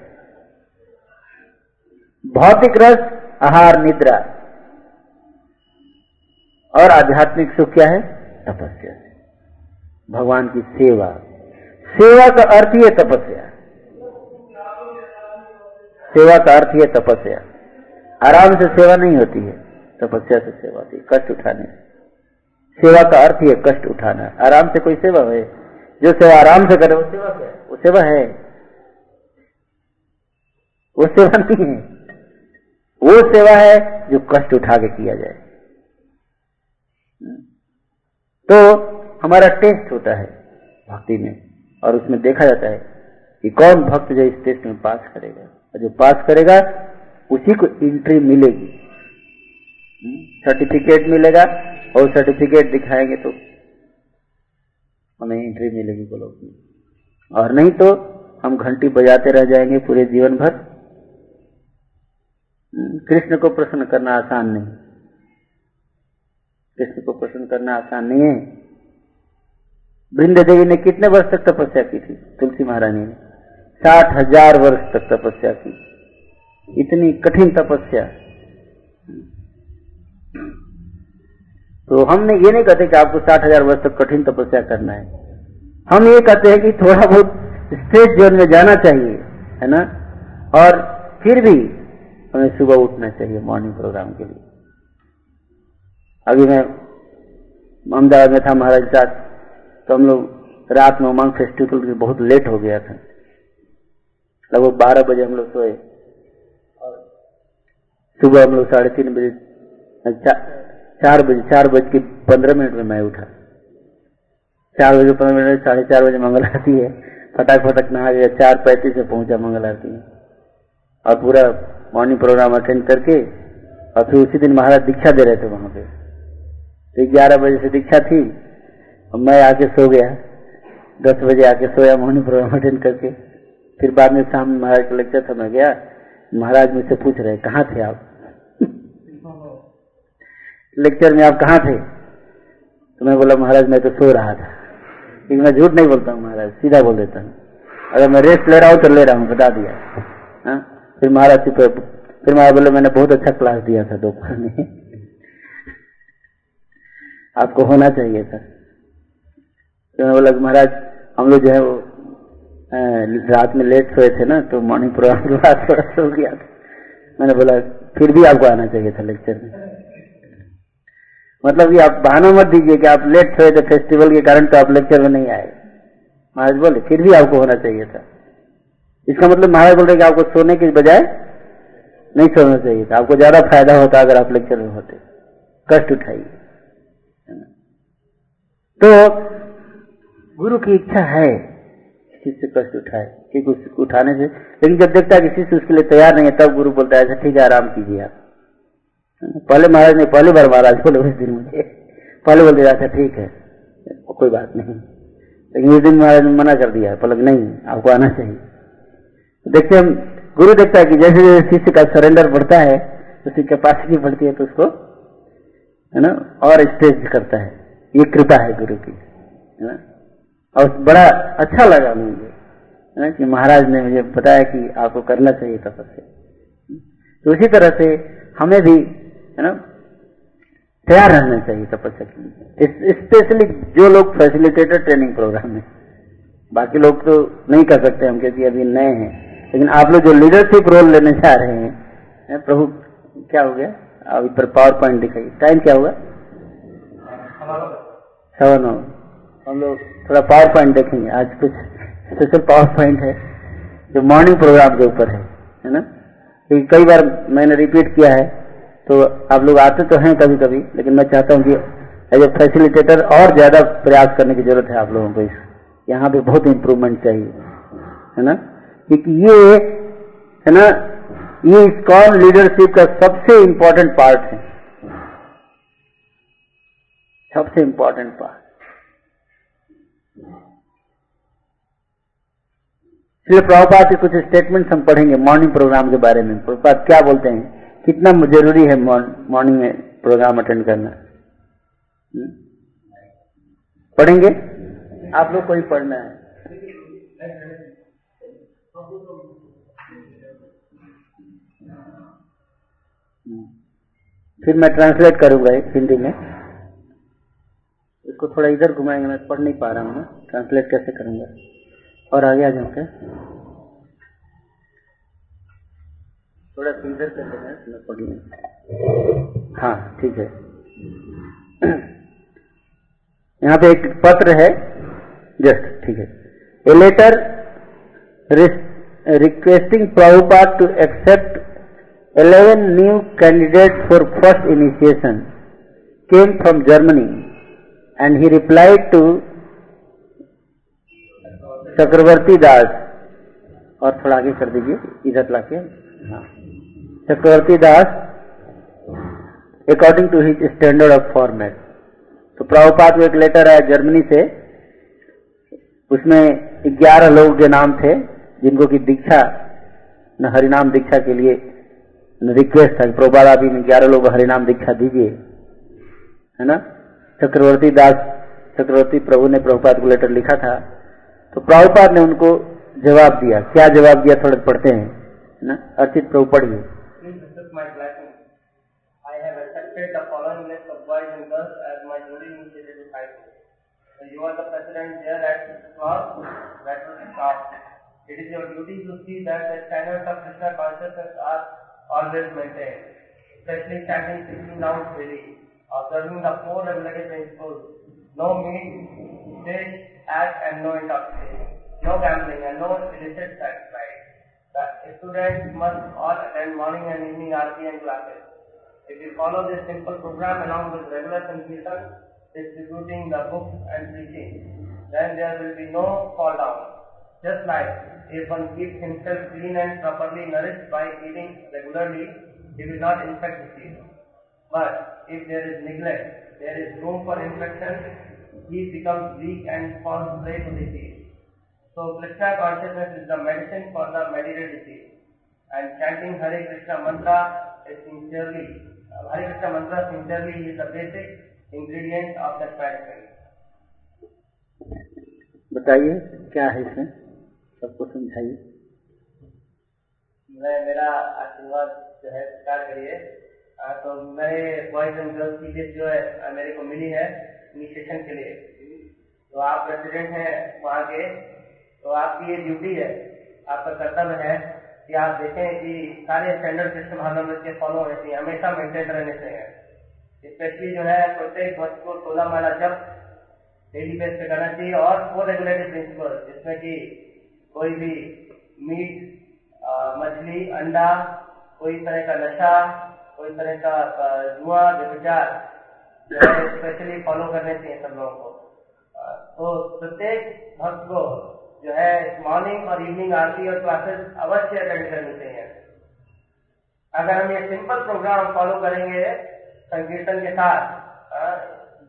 भौतिक रस, आहार, निद्रा, और आध्यात्मिक सुख क्या है? तपस्या भगवान की सेवा। सेवा का अर्थ ही है तपस्या। सेवा का अर्थ ही तपस्या। आराम से सेवा नहीं होती है, तपस्या से सेवा होती है, कष्ट उठाने। सेवा का अर्थ ही कष्ट उठाना। आराम से कोई सेवा है, जो सेवा आराम से करे, वो सेवा है? वो सेवा है। वो सेवा नहीं है। वो सेवा है जो कष्ट उठा के किया जाए। तो हमारा टेस्ट होता है भक्ति में, और उसमें देखा जाता है कि कौन भक्त जो इस टेस्ट में पास करेगा। और जो पास करेगा, उसी को एंट्री मिलेगी। सर्टिफिकेट मिलेगा और सर्टिफिकेट दिखाएँगे तो हमें एंट्री मिलेगी गोलोक में। और नहीं तो हम घंटी बजाते रह जाएँगे पूरे जीवन भर। कृष्ण को प्रसन्न करना आसान नहीं। कृष्ण को प्रसन्न करना आसान नहीं है। वृंद देवी ने कितने वर्ष तक तपस्या की थी? तुलसी महारानी ने। साठ हज़ार वर्ष तक तपस्या की। इतनी कठिन तपस्या। तो हमने ये नहीं कहते कि आपको साठ हज़ार वर्ष तक कठिन तपस्या करना है। हम ये कहते हैं कि थोड़ा बहुत स्टेज जोन में जाना चाहिए, है ना? और फिर भी हमें सुबह उठना चाहिए मॉर्निंग प्रोग्राम के लिए। अभी मैं अहमदाबाद में था महाराज साथ तो हम लोग रात में उमंग फेस्टिवल के बहुत लेट हो गया था। लगभग बारह बजे हम लोग सोए। और सुबह हम लोग साढ़े तीन बजे चार बजे, चार बज के पंद्रह मिनट में मैं उठा। चार बजे, पंद्रह मिनट, साढ़े चार बजे मंगल आती है। फटाक फटक नहा गया चार पैंतीस से पहुँचा मंगल आरती। में और पूरा मॉर्निंग प्रोग्राम अटेंड करके, और फिर उसी दिन महाराज दीक्षा दे रहे थे वहाँ पे। तो ग्यारह बजे से दीक्षा थी, और मैं आके सो गया। दस बजे आके सोया मॉर्निंग प्रोग्राम अटेंड करके। फिर बाद में शाम महाराज का लेक्चर था गया। महाराज मुझसे पूछ रहे, कहाँ थे आप? लेक्चर में आप कहाँ थे? तो मैं बोला, महाराज, मैं तो सो रहा था। क्योंकि मैं झूठ नहीं बोलता हूँ महाराज, सीधा बोल देता हूँ। अगर मैं रेस्ट ले रहा हूँ तो ले रहा हूँ, बता दिया। हा? फिर महाराज फिर महाराज बोले, मैंने बहुत अच्छा क्लास दिया था दोपहर में। आपको होना चाहिए था। तो मैं बोला, महाराज, हम लोग जो है वो रात में लेट सोए थे ना तो मॉर्निंग प्रोग्राम के बाद थोड़ा सो गया था। मैंने बोला, फिर भी आपको आना चाहिए था लेक्चर में। मतलब कि आप बहाना मत दीजिए कि आप लेट सोए थे फेस्टिवल के कारण तो आप लेक्चर में नहीं आए। महाराज बोले, फिर भी आपको होना चाहिए था। इसका मतलब महाराज बोल रहे कि आपको सोने के बजाय नहीं सोना चाहिए था। आपको ज़्यादा फ़ायदा होता अगर आप लेक्चर में होते। कष्ट उठाइए। तो गुरु की इच्छा है। शिष्य कष्ट उठाए क्योंकि उसको उठाने से, लेकिन जब देखता है कि शिष्य उसके लिए तैयार नहीं है, तब गुरु बोलता है अच्छा ठीक है, आराम कीजिए आप। पहले महाराज ने, पहली बार महाराज बोले उस दिन मुझे। पहले बोल दिया अच्छा ठीक है, कोई बात नहीं। लेकिन उस दिन महाराज ने मना कर दिया पलक नहीं, आपको आना चाहिए। देखिए हम, गुरु देखता है कि जैसे जैसे शिष्य का सरेंडर बढ़ता है, उसकी कैपेसिटी बढ़ती है तो उसको, है ना, और स्टेज करता है। ये कृपा है गुरु की, है ना। और बड़ा अच्छा लगा मुझे है कि महाराज ने मुझे बताया कि आपको करना चाहिए तपस्या तो उसी तरह से हमें भी है ना तैयार रहना चाहिए तपस्या के लिए स्पेशली जो लोग फैसिलिटेटर ट्रेनिंग प्रोग्राम में बाकी लोग तो नहीं कर सकते हम क्योंकि अभी नए हैं। लेकिन आप लोग जो लीडरशिप रोल लेने जा रहे हैं है प्रभु क्या हो गया? अभी पर पावर पॉइंट दिखाइए। टाइम क्या हुआ? सवा नौ। हम लोग थोड़ा पावर पॉइंट देखेंगे। आज कुछ स्पेशल पावर पॉइंट है, जो मॉर्निंग प्रोग्राम के ऊपर है है ना? क्योंकि कई बार मैंने रिपीट किया है तो आप लोग आते तो हैं कभी कभी लेकिन मैं चाहता हूँ कि एज ए फैसिलिटेटर और ज़्यादा प्रयास करने की ज़रूरत है आप लोगों को इस, यहाँ पे बहुत इम्प्रूवमेंट चाहिए, है ना? क्योंकि ये, है ना, ये स्कॉल लीडरशिप का सबसे इंपॉर्टेंट पार्ट है। सबसे इंपॉर्टेंट पार्ट इसलिए प्रभुपात के कुछ स्टेटमेंट हम पढ़ेंगे मॉर्निंग प्रोग्राम के बारे में। प्रभुपात क्या बोलते हैं? कितना ज़रूरी है मॉर्निंग में प्रोग्राम अटेंड करना? पढ़ेंगे? आप लोग को ही पढ़ना है। फिर मैं ट्रांसलेट करूँगा हिंदी में। इसको थोड़ा इधर घुमाएँगे, मैं पढ़ नहीं पा रहा हूँ। ट्रांसलेट कैसे करूँगा? और आगे आ जाऊँ क्या थोड़ा सुंदर कर देना हाँ ठीक है यहाँ पे एक पत्र है जस्ट ठीक है a letter requesting Prabhupada to accept 11 new candidates for first initiation came from Germany and he replied to Chakravarti दास। और थोड़ा आगे कर दीजिए, इधर लाके। Chakravarti Das according to his standard of format तो प्रभुपात को एक लेटर आया जर्मनी से। उसमें ग्यारह लोगों के नाम थे, जिनको की दीक्षा, न हरिनाम दीक्षा के लिए रिक्वेस्ट था प्रभुपाद, आप इन ग्यारह लोग हरिनाम दीक्षा दीजिए। है ना? चक्रवर्ती दास, चक्रवर्ती प्रभु ने प्रभुपाद को लेटर लिखा था। तो प्रभुपाद ने उनको जवाब दिया क्या जवाब दिया थोड़ा पढ़ते हैं ना अर्चित प्रभु पढ़िए you especially chanting 16 nouns daily, observing the four regulated principles, no meat, fish, act and no intoxication, no gambling and no illicit sex. The students must all attend morning and evening RP and classes. If you follow this simple program along with regular Sankirtan, distributing the books and preaching, then there will be no fall down. Just like if one keeps himself clean and properly nourished by eating regularly, he will not infect the disease. But if there is neglect, there is room for infection, he becomes weak and falls prey to disease. So Krishna consciousness is the medicine for the medical disease. And chanting Hare Krishna mantra is sincerely, uh, Hare Krishna mantra sincerely is the basic ingredient of that medicine. बताइए क्या है इसमें सबको समझाइए मैं मेरा आशीर्वाद जो है स्वीकार करिए तो मेरे बॉयज़ एंड गर्ल्स की लिस्ट जो है मेरे को मिली है इनिशिएशन के लिए। तो आप प्रेसिडेंट हैं वहाँ के तो आपकी ये ड्यूटी है, आपका कर्तव्य है कि आप देखें कि सारे स्टैंडर्ड कृष्ण भावना के फॉलो होने चाहिए, हमेशा मेंटेन रहने चाहिए। स्पेशली जो है, प्रत्येक भक्त को सोलह माला जब डेली बेस पे करना चाहिए और फोर रेगुलेटरी प्रिंसिपल जिसमें कि कोई भी मीट मछली, अंडा, कोई तरह का नशा, कोई तरह का जुआ है स्पेशली फॉलो करने चाहिए सब लोगों को। तो प्रत्येक भक्त को जो है मॉर्निंग और इवनिंग आरती और क्लासेस अवश्य अटेंड करनी चाहिए। अगर हम ये सिंपल प्रोग्राम फॉलो करेंगे संकीर्तन के साथ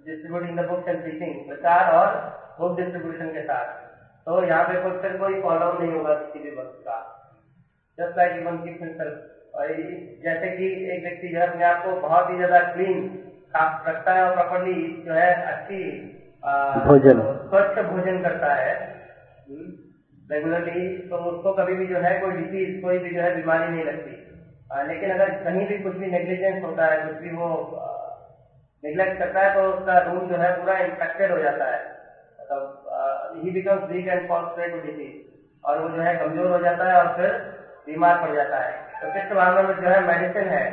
distributing the books and teaching प्रचार और बुक डिस्ट्रीब्यूशन के साथ तो यहाँ पे कोई फिर कोई फॉलो नहीं होगा किसी भी वक्त का। जस्ट लाइक इवन की जैसे कि एक व्यक्ति जो अपने आप को बहुत ही ज़्यादा क्लीन रखता है और प्रॉपरली जो है अच्छी भोजन। स्वच्छ भोजन करता है। रेगुलरली तो उसको कभी भी जो है कोई डिसीज कोई भी जो है बीमारी नहीं लगती। अ, लेकिन अगर कहीं भी कुछ भी नेग्लिजेंस होता है कुछ भी वो निग्लेक्ट करता है तो उसका रूम जो है पूरा इन्फेक्टेड हो जाता है। मतलब he becomes weak and to disease और वो जो है कमज़ोर हो जाता है और फिर बीमार पड़ जाता है। तो कृष्ण भावना में जो है मेडिसिन है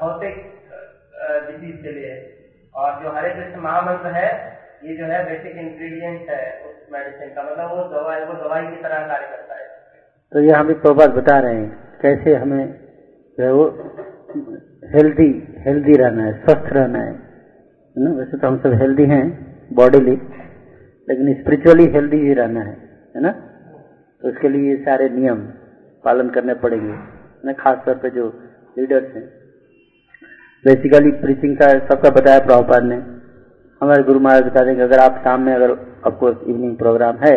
भौतिक डिसीज के लिए। और जो हरे कृष्ण महामंत्र है, ये जो है बेसिक इंग्रेडिएंट है उस मेडिसिन का। मतलब वो दवाई वो दवाई की तरह कार्य करता है। तो ये हम हमें प्रभात बता रहे हैं, कैसे हमें जो है वो हेल्दी हेल्दी रहना है, स्वस्थ रहना है। ना? वैसे तो हम सब हेल्दी हैं बॉडीली लेकिन स्पिरिचुअली हेल्दी ही रहना है है ना? तो उसके लिए ये सारे नियम पालन करने पड़ेंगे। ना? खास तौर पे जो लीडर्स हैं। बेसिकली प्रीचिंग का सबका बताया प्रभुपाद ने। हमारे गुरु महाराज बता देंगे, अगर आप शाम में अगर आपको इवनिंग प्रोग्राम है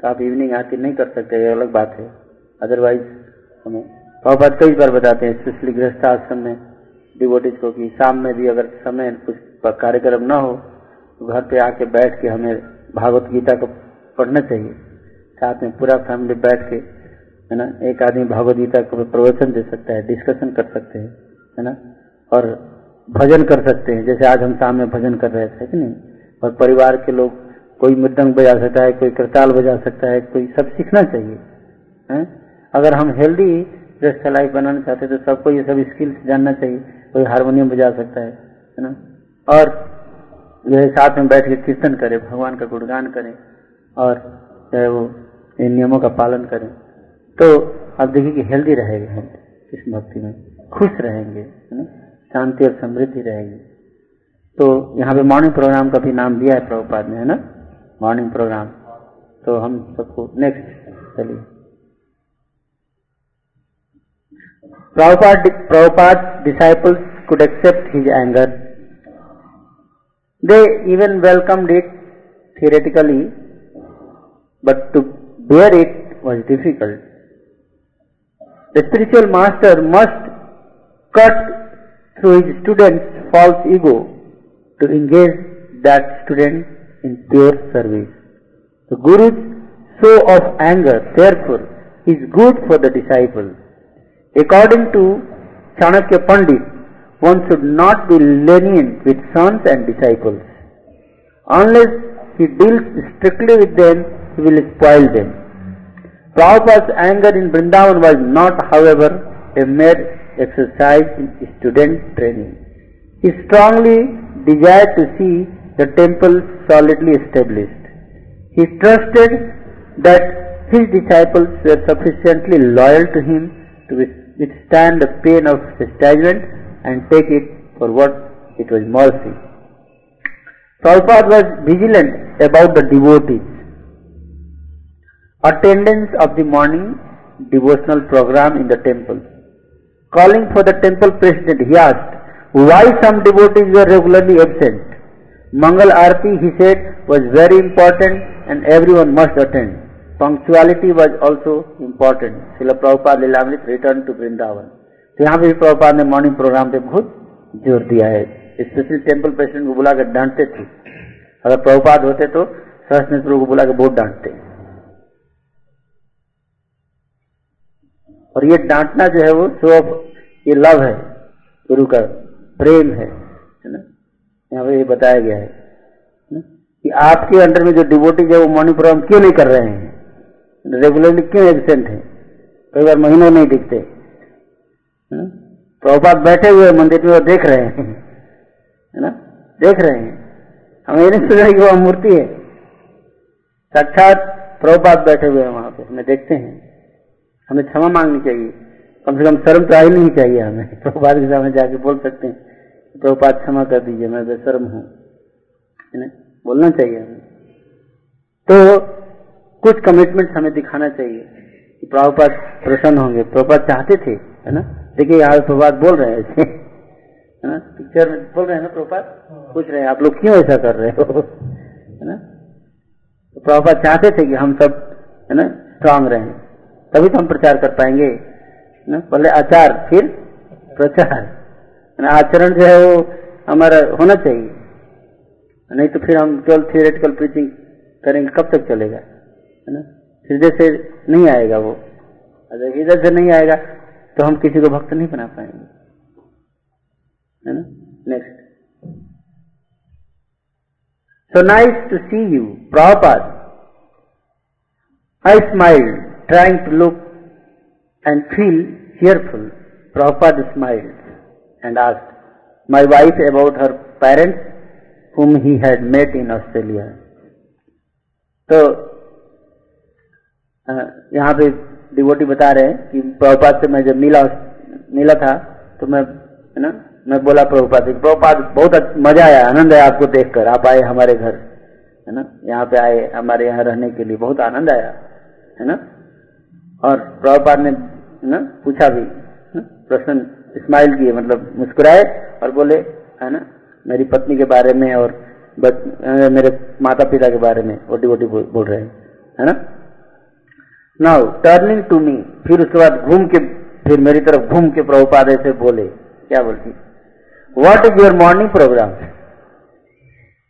तो आप इवनिंग आरती नहीं कर सकते, ये अलग बात है। अदरवाइज़ हमें प्रभुपाद कई बार बताते हैं, स्पेशली गृहस्थ आश्रम में डिवोटिस को कि शाम में भी अगर समय कुछ कार्यक्रम न हो तो घर पे आके बैठ के हमें भागवत गीता को पढ़ना चाहिए। साथ में पूरा फैमिली बैठ के, है ना, एक आदमी भागवत गीता को प्रवचन दे सकता है डिस्कशन कर सकते हैं, है ना। और भजन कर सकते हैं। जैसे आज हम शाम में भजन कर रहे थे कि नहीं? और परिवार के लोग कोई मृदंग बजा सकता है, कोई करताल बजा सकता है, कोई सब सीखना चाहिए, है? अगर हम हेल्दी रेस्ट लाइफ बनाना चाहते हैं तो सबको ये सब स्किल्स जानना चाहिए, कोई हारमोनियम बजा सकता है है ना? और जो है साथ में बैठ के कीर्तन करें, भगवान का गुणगान करें, और जो है वो इन नियमों का पालन करें। तो आप देखिए कि हेल्दी रहेगा हम इस भक्ति में, खुश रहेंगे, है ना? शांति और समृद्धि रहेगी। तो यहाँ पे मॉर्निंग प्रोग्राम का भी नाम दिया है प्रभुपाद ने, है ना? मॉर्निंग प्रोग्राम तो हम सबको नेक्स्ट चलिए। Prabhupada disciples could accept his anger they even welcomed it theoretically but to bear it was difficult spiritual master must cut through his student's false ego to engage that student in pure service. The Guru's show of anger, therefore, is good for the disciple. According to Chanakya Pandit, one should not be lenient with sons and disciples. Unless he deals strictly with them, he will spoil them. Prabhupada's anger in Vrindavan was not, however, a mere exercise in student training. He strongly desired to see the temple solidly established. He trusted that his disciples were sufficiently loyal to him to withstand the pain of chastisement and take it for what it was mercy. Prabhupada was vigilant about the devotees. Attendance of the morning devotional program in the temple. Calling for the temple president, he asked why some devotees were regularly absent. Mangal Arti, he said, was very important and everyone must attend. Punctuality was also important. Srila Prabhupada Lilamrit returned to Vrindavan. तो यहाँ पे भी प्रभुपाद ने morning program पे बहुत ज़ोर दिया है स्पेशली टेंपल प्रेसिडेंट को बुला कर डांटते थे अगर प्रभुपाद होते तो प्रभु को बुला कर बहुत डांटते और ये डांटना जो है वो शो ऑफ़ ये लव है, गुरु का प्रेम है ना? यहाँ पे ये बताया गया है? कि आपके अंडर में जो डिवोटीज है वो मॉर्निंग प्रोग्राम क्यों नहीं कर रहे हैं? रेगुलरली क्यों एबसेंट है? कई बार महीनों नहीं दिखते प्रभुपात बैठे हुए मंदिर में वो देख रहे हैं, है ना? देख रहे हैं। हमें ये नहीं रहे कि वह मूर्ति है। साक्षात प्रभुपात बैठे हुए हैं वहाँ पे, हमें देखते हैं। हमें क्षमा मांगनी चाहिए। कम से कम शर्म तो आई नहीं चाहिए हमें। प्रभुपात के सामने जाके बोल सकते हैं प्रभुपात क्षमा कर दीजिए मैं बेशर्म हूँ। बोलना चाहिए हमें। तो कुछ कमिटमेंट हमें दिखाना चाहिए कि प्रभुपात प्रसन्न होंगे। प्रभुपात चाहते थे है ना? देखिए यहाँ प्रभुपात बोल रहे हैं। ऐसे है ना? पिक्चर में बोल रहे हैं ना प्रभुपात पूछ रहे हैं आप लोग क्यों ऐसा कर रहे हो? है ना? तो प्रभुपात चाहते थे कि हम सब है ना स्ट्रांग रहें। तभी तो हम प्रचार कर पाएँगे ना? पहले आचार फिर प्रचार। आचरण जो है वो हमारा होना चाहिए। नहीं तो फिर हम केवल थियोरेटिकल प्रीचिंग करेंगे कब तक चलेगा है ना? हृदय से नहीं आएगा वो। अगर हृदय से नहीं आएगा तो हम किसी को भक्त नहीं बना पाएँगे है ना? Next so nice to see you proper I smiled, trying to look and feel cheerful. Prabhupada smiled and asked, my wife about her parents whom he had met in Australia. तो यहाँ पे डिवोटी बता रहे हैं कि प्रभुपाद से मैं जब मिला मिला था तो मैं, है ना, मैं बोला प्रभुपाद प्रभुपाद बहुत मज़ा आया, आनंद आया आपको देखकर, आप आए हमारे घर, है ना, यहाँ पे आए, हमारे यहाँ रहने के लिए, बहुत आनंद आया, है ना और प्रभुपाद ने ना पूछा भी प्रश्न स्माइल किए मतलब मुस्कुराए और बोले है ना मेरी पत्नी के बारे में और बच, मेरे माता पिता के बारे में वो डिवोटी बोल, बोल रहे हैं है ना। नाउ टर्निंग टू मी फिर उसके बाद घूम के फिर मेरी तरफ़ घूम के प्रभुपाद ऐसे बोले क्या बोलती? What is your morning programme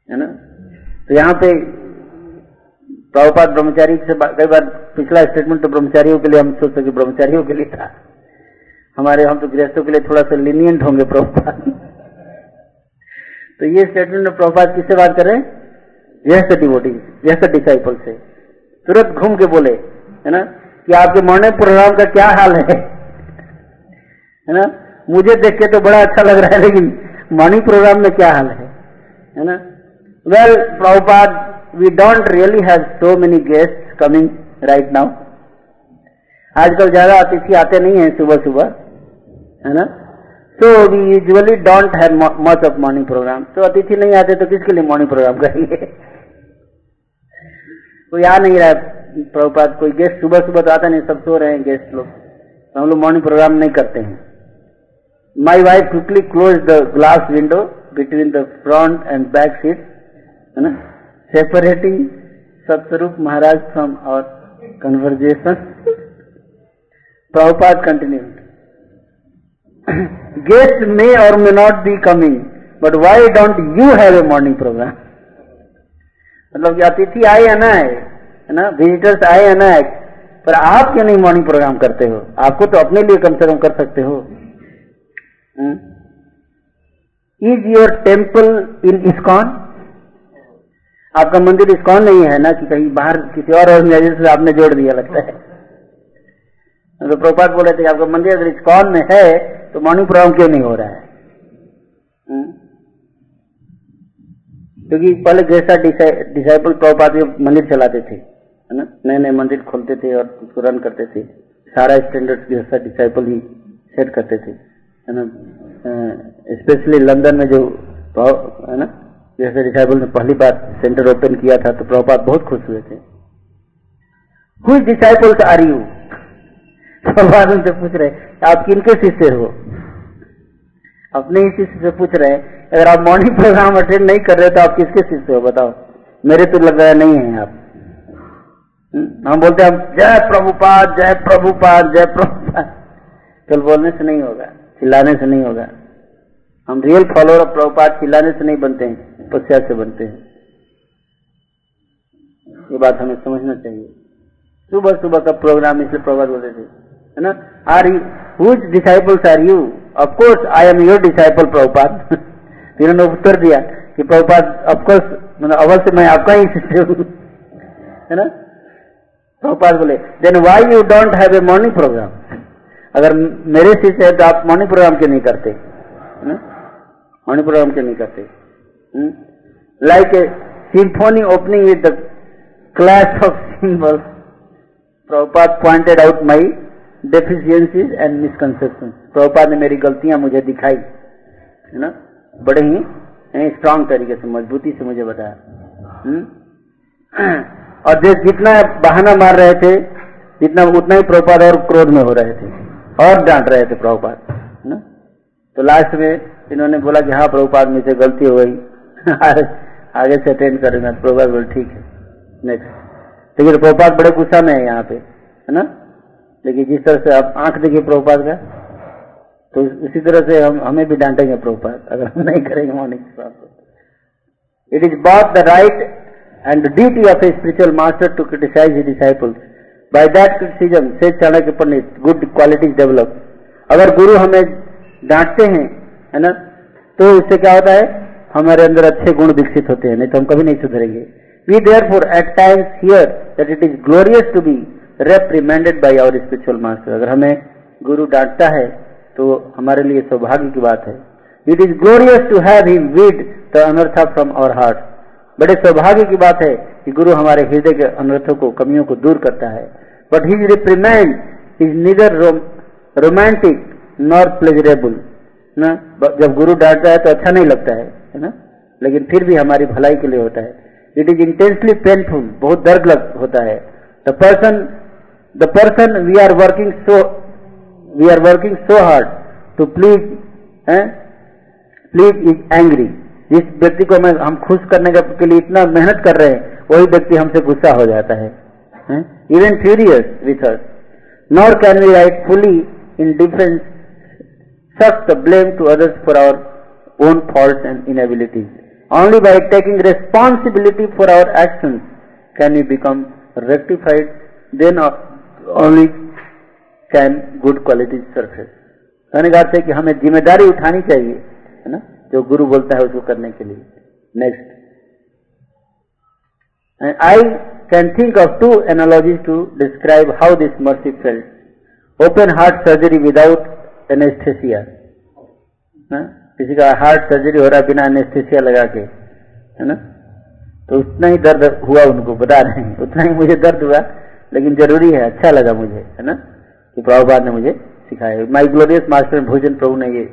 है ना? तो यहाँ पे प्रभुपाद ब्रह्मचारी से कई बार पिछला स्टेटमेंट तो ब्रह्मचारियों के लिए हम सोचते सके ब्रह्मचारियों के लिए था। हमारे हम तो गृहस्थों के लिए थोड़ा सा लिनियंट होंगे प्रभुपाद। तो ये स्टेटमेंट में प्रभुपाद किससे बात कर रहे हैं? यह से डिवोटी यह डिसाइपल से। तुरंत घूम के बोले, है ना, कि आपके मॉर्निंग प्रोग्राम का क्या हाल है? है ना, मुझे देख के तो बड़ा अच्छा लग रहा है, लेकिन मॉर्निंग प्रोग्राम में क्या हाल है? है ना well Prabhupada we don't really have so many guest coming right now आजकल ज़्यादा अतिथि आते नहीं है सुबह सुबह है ना? So we usually don't have much of morning programme तो अतिथि नहीं आते तो किसके लिए मॉर्निंग प्रोग्राम करेंगे? कोई आ नहीं रहा प्रभुपाद कोई गेस्ट सुबह सुबह तो आता नहीं सब सो रहे हैं गेस्ट लोग। तो हम लोग मॉर्निंग प्रोग्राम नहीं करते हैं। My wife quickly close the glass window between the front and back seat है ना, separating Satyarupa Maharaj from our conversation Prabhupada continued guest may or may not be coming but why don't you have a morning programme मतलब अतिथि आए या ना आए, है ना? विजिटर्स आए या ना आए, पर आप क्यों नहीं मॉर्निंग प्रोग्राम करते हो? आपको तो अपने लिए कम से कम कर सकते हो। Is your temple in ISKCON आपका मंदिर इस्कॉन नहीं है ना कि कहीं बाहर किसी और ऑर्गेनाइजेशन से आपने जोड़ दिया, लगता है। तो प्रोपात बोल थे आपका मंदिर अगर इस्कॉन में है तो मॉर्निंग प्रोग्राम क्यों नहीं हो रहा है? हम्म? क्योंकि पहले जैसा डिसाइपल प्रभुपाद मंदिर चलाते थे ना? नए नए मंदिर खोलते थे और उसको रन करते थे। सारा स्टैंडर्ड जैसा डिसाइपल ही सेट करते थे, है ना? स्पेशली लंदन में जो, है ना? जैसे डिसाइपल ने पहली बार सेंटर ओपन किया था तो प्रभुपाद बहुत खुश हुए थे। हुई डिसाइपल्स आर यू प्रभुपाद उनसे पूछ रहे, आप किनके शिष्य हो? अपने ही शिष्य से पूछ रहे अगर आप मॉर्निंग प्रोग्राम अटेंड नहीं कर रहे तो आप किसके शिष्य हो, बताओ? मेरे तो लग रहा नहीं है आप। हम बोलते हैं जय प्रभुपाद जय प्रभुपाद जय प्रभुपाद। कल बोलने से नहीं होगा, चिल्लाने से नहीं होगा। हम रियल फॉलोअर ऑफ़ प्रभुपाद चिल्लाने से नहीं बनते हैं तपस्या से बनते हैं। ये बात हमें समझना चाहिए। सुबह सुबह का प्रोग्राम इसलिए प्रभात बोलते थे, है ना? Are you disciples are you of course I am your disciple Prabhupada इन्होंने उत्तर दिया कि प्रभुपाद ऑफकोर्स मतलब अवश्य मैं आपका ही शिष्य हूँ। है ना? प्रभुपाद बोले then why you don't have a morning programme अगर मेरे शिष्य है तो आप मॉर्निंग प्रोग्राम क्यों नहीं करते? मॉर्निंग प्रोग्राम क्यों नहीं करते। Like a symphony opening with the clash of cymbals Prabhupada pointed out my deficiencies and misconception Prabhupada ने मेरी गलतियाँ मुझे दिखाई, है ना? बड़े ही स्ट्रांग तरीके से, मजबूती से मुझे बताया। और जो जितना बहाना मार रहे थे, जितना उतना ही प्रभुपाद और क्रोध में हो रहे थे, और डांट रहे थे प्रभुपाद ना? तो लास्ट में इन्होंने बोला कि हाँ प्रभुपाद, मुझसे गलती हो गई। आगे से अटेंड करेंगे प्रभुपाद बोले, ठीक है नेक्स्ट लेकिन प्रभुपाद बड़े गुस्सा में है यहाँ पे, है ना? लेकिन जिस तरह से आप आँख देखिए प्रभुपाद का तो उसी तरह से हम, हमें भी डांटेंगे प्रभुपाद, अगर हम नहीं करेंगे morning it is both the right and duty of a spiritual master to criticise disciples by that criticism से Chanakya Pandit good qualities develop अगर गुरु हमें डांटते हैं है ना? तो इससे क्या होता है? हमारे अंदर अच्छे गुण विकसित होते हैं, नहीं तो हम कभी नहीं सुधरेंगे। We therefore at times hear that it is glorious to be reprimanded by our spiritual master अगर हमें गुरु डांटता है तो हमारे लिए सौभाग्य की बात है। It is glorious to have him weed the anartha from our heart बड़े सौभाग्य की बात है कि गुरु हमारे हृदय के अनर्थों को, कमियों को दूर करता है। But his reprimand is neither romantic nor pleasurable ना, जब गुरु डांटता है तो अच्छा नहीं लगता है है ना? लेकिन फिर भी हमारी भलाई के लिए होता है। इट इज़ इंटेंसली पेनफुल बहुत दर्द लग, होता है। The person the person we are working so we are working so hard to please please is angry जिस व्यक्ति को मैं, हम खुश करने के लिए इतना मेहनत कर रहे हैं, वही व्यक्ति हमसे गुस्सा हो जाता है even furious with nor can we rightfully indifference such the blame to others for our own faults and inabilities. Only by taking responsibility for our actions can we become rectified, then only can good qualities surface. कहने का अर्थ है कि हमें जिम्मेदारी उठानी चाहिए है ना जो गुरु बोलता है उसको करने के लिए next I can think of two analogies to describe how this mercy felt open heart surgery without anaesthesia किसी का हार्ट सर्जरी हो रहा बिना एनेस्थेसिया लगा के है ना? तो उतना ही दर्द हुआ उनको, बता रहे हैं। उतना ही मुझे दर्द हुआ, लेकिन ज़रूरी है अच्छा लगा मुझे, है ना? कि प्रभुपाद ने मुझे सिखाया। माई ग्लोरियस मास्टर भोजन प्रभु ने ये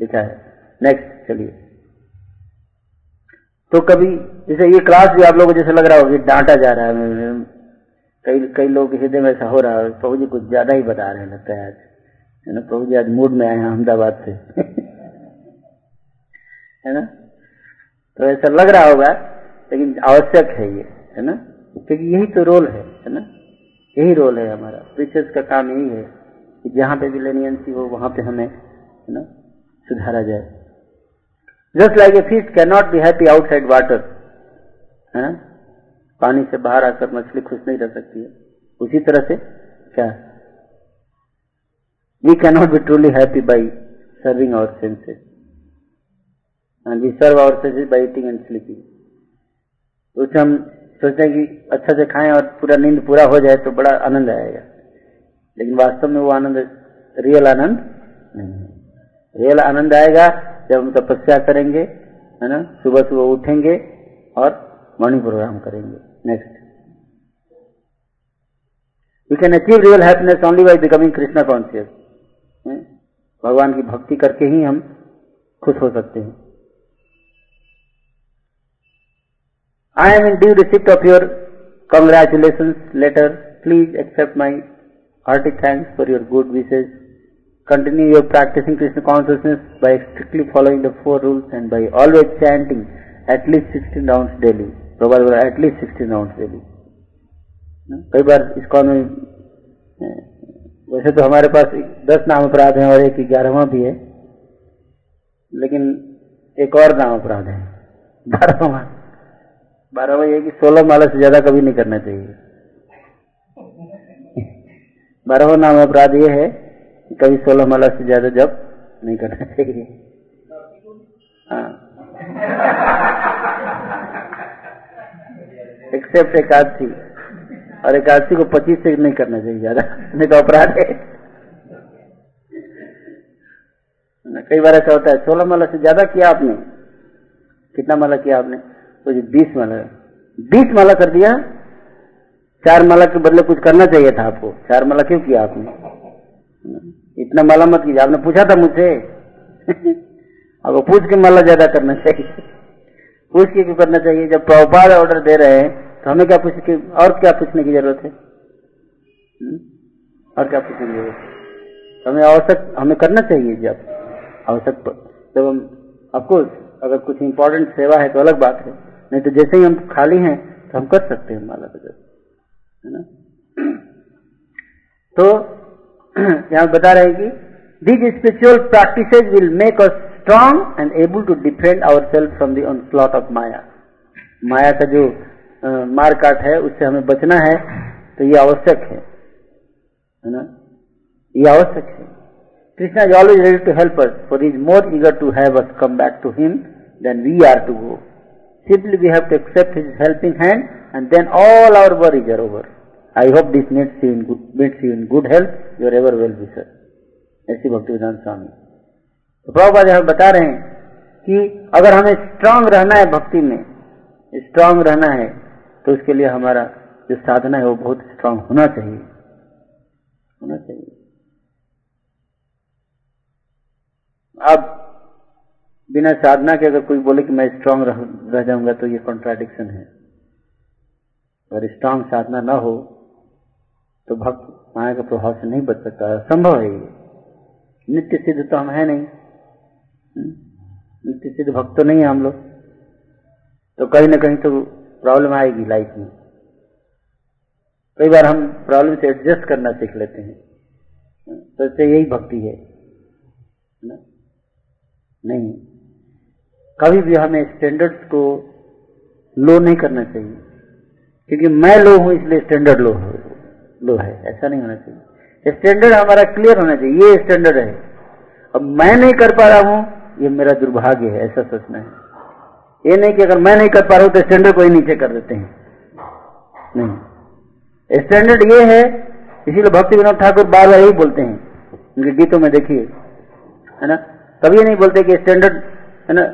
लिखा है। नेक्स्ट चलिए। तो कभी, जैसे ये क्लास भी आप लोगों को जैसे लग रहा होगा डांटा जा रहा है, कई कई लोग हृदय में ऐसा हो रहा है, प्रभु जी कुछ ज़्यादा ही बता रहे हैं लगता है है ना? प्रभु जी आज मूड में आए हैं, अहमदाबाद से। है ना? तो ऐसा लग रहा होगा, लेकिन आवश्यक है ये, है ना? क्योंकि यही तो रोल है है ना? यही रोल है हमारा। प्रीचर्स का काम यही है कि जहाँ पे भी लेनियंसी हो, वहाँ पे हमें, है ना, सुधारा जाए। Just like a fish can not be happy outside water है ना? पानी से बाहर आकर मछली खुश नहीं रह सकती है। उसी तरह से क्या? We can not be truly happy by serving our senses and we serve our senses by eating and sleeping उससे हम सोचते हैं कि अच्छा से खाएँ और पूरा नींद पूरा हो जाए तो बड़ा आनंद आएगा। लेकिन वास्तव में वो आनंद रियल आनंद नहीं है। रियल आनंद आएगा जब हम तपस्या करेंगे, है ना? सुबह सुबह उठेंगे और मॉर्निंग प्रोग्राम करेंगे। Next you can achieve real happiness only by becoming Krishna conscious भगवान की भक्ति करके ही हम खुश हो सकते हैं। I am in due receipt of your congratulation letter please accept my hearty thanks for your good wishes continue your practising Krishna consciousness by strictly following the four rules and by always chanting at least sixteen rounds daily at least sixteen rounds daily कई बार इसको वैसे तो हमारे पास दस नाम अपराध हैं और एक ग्यारहवा भी है, लेकिन एक और नाम अपराध है, बारहवा। बारहवा ये कि सोलह माला से ज़्यादा कभी नहीं करना चाहिए। बारहवा नाम अपराध ये है कि कभी सोलह माला से ज़्यादा जब नहीं करना चाहिए। हाँ। एक्सेप्ट एक एकादशी और एकादशी को पच्चीस से नहीं करना चाहिए ज़्यादा। नहीं तो अपराध है। कई बार ऐसा होता है, सोलह माला से ज़्यादा किया आपने। कितना माला किया आपने? तो जी, बीस माला। बीस माला कर दिया। चार माला के बदले कुछ करना चाहिए था आपको। चार माला क्यों किया आपने? इतना माला मत कीजिए। आपने पूछा था मुझसे। आपको पूछ के माला ज़्यादा करना चाहिए। पूछ के क्यों करना चाहिए? जब प्रभुपाद ऑर्डर दे रहे हैं तो हमें क्या पूछ के, और क्या पूछने की ज़रूरत है? और क्या पूछने की ज़रूरत है? हमें आवश्यक, हमें करना चाहिए जब आवश्यक जब हम आपको अगर कुछ इंपॉर्टेंट सेवा है तो अलग बात है। नहीं तो जैसे ही हम खाली हैं तो हम कर सकते हैं माला बजट है ना? तो यहाँ बता रहे हैं कि these spiritual practices will make us strong and able to defend our self from the onslaught of maya माया का जो मार काट है, उससे हमें बचना है तो ये आवश्यक है। है ना? ये आवश्यक है। Krishna is always ready to help us for is more eager to have us come back to him then we are to go simply we have to accept his helping hand and then all our worries are over I hope this meets you in meets you in good health your ever well be sir ऐसी भक्ति विधान स्वामी तो प्रभुपाद यहाँ बता रहे हैं कि अगर हमें स्ट्रांग रहना है भक्ति में स्ट्रांग रहना है तो उसके लिए हमारा जो साधना है वो बहुत स्ट्रांग होना चाहिए। होना चाहिए। अब बिना साधना के अगर कोई बोले कि मैं स्ट्रांग रह, रह जाऊँगा तो ये कॉन्ट्राडिक्शन है। अगर स्ट्रांग साधना ना हो तो भक्त माया के प्रभाव से नहीं बच सकता। संभव है ये। नित्य सिद्ध तो हम है नहीं। नित्य सिद्ध भक्त तो नहीं है हम लोग। तो कहीं ना कहीं तो प्रॉब्लम आएगी लाइफ में। कई बार हम प्रॉब्लम से एडजस्ट करना सीख लेते हैं। तो इससे यही भक्ति है ना? नहीं। कभी भी हमें स्टैंडर्ड्स को लो नहीं करना चाहिए, क्योंकि मैं लो हूँ, इसलिए स्टैंडर्ड लो है लो है, ऐसा नहीं होना चाहिए। स्टैंडर्ड हमारा क्लियर होना चाहिए, ये स्टैंडर्ड है। अब मैं नहीं कर पा रहा हूँ, ये मेरा दुर्भाग्य है, ऐसा सोचना है। ये नहीं कि अगर मैं नहीं कर पा रहा हूँ तो स्टैंडर्ड को ही नीचे कर देते हैं। नहीं। स्टैंडर्ड ये है, इसीलिए भक्ति विनोद ठाकुर बार बार यही बोलते हैं। उनके गीतों में देखिए, है ना? कभी नहीं बोलते कि स्टैंडर्ड है ना,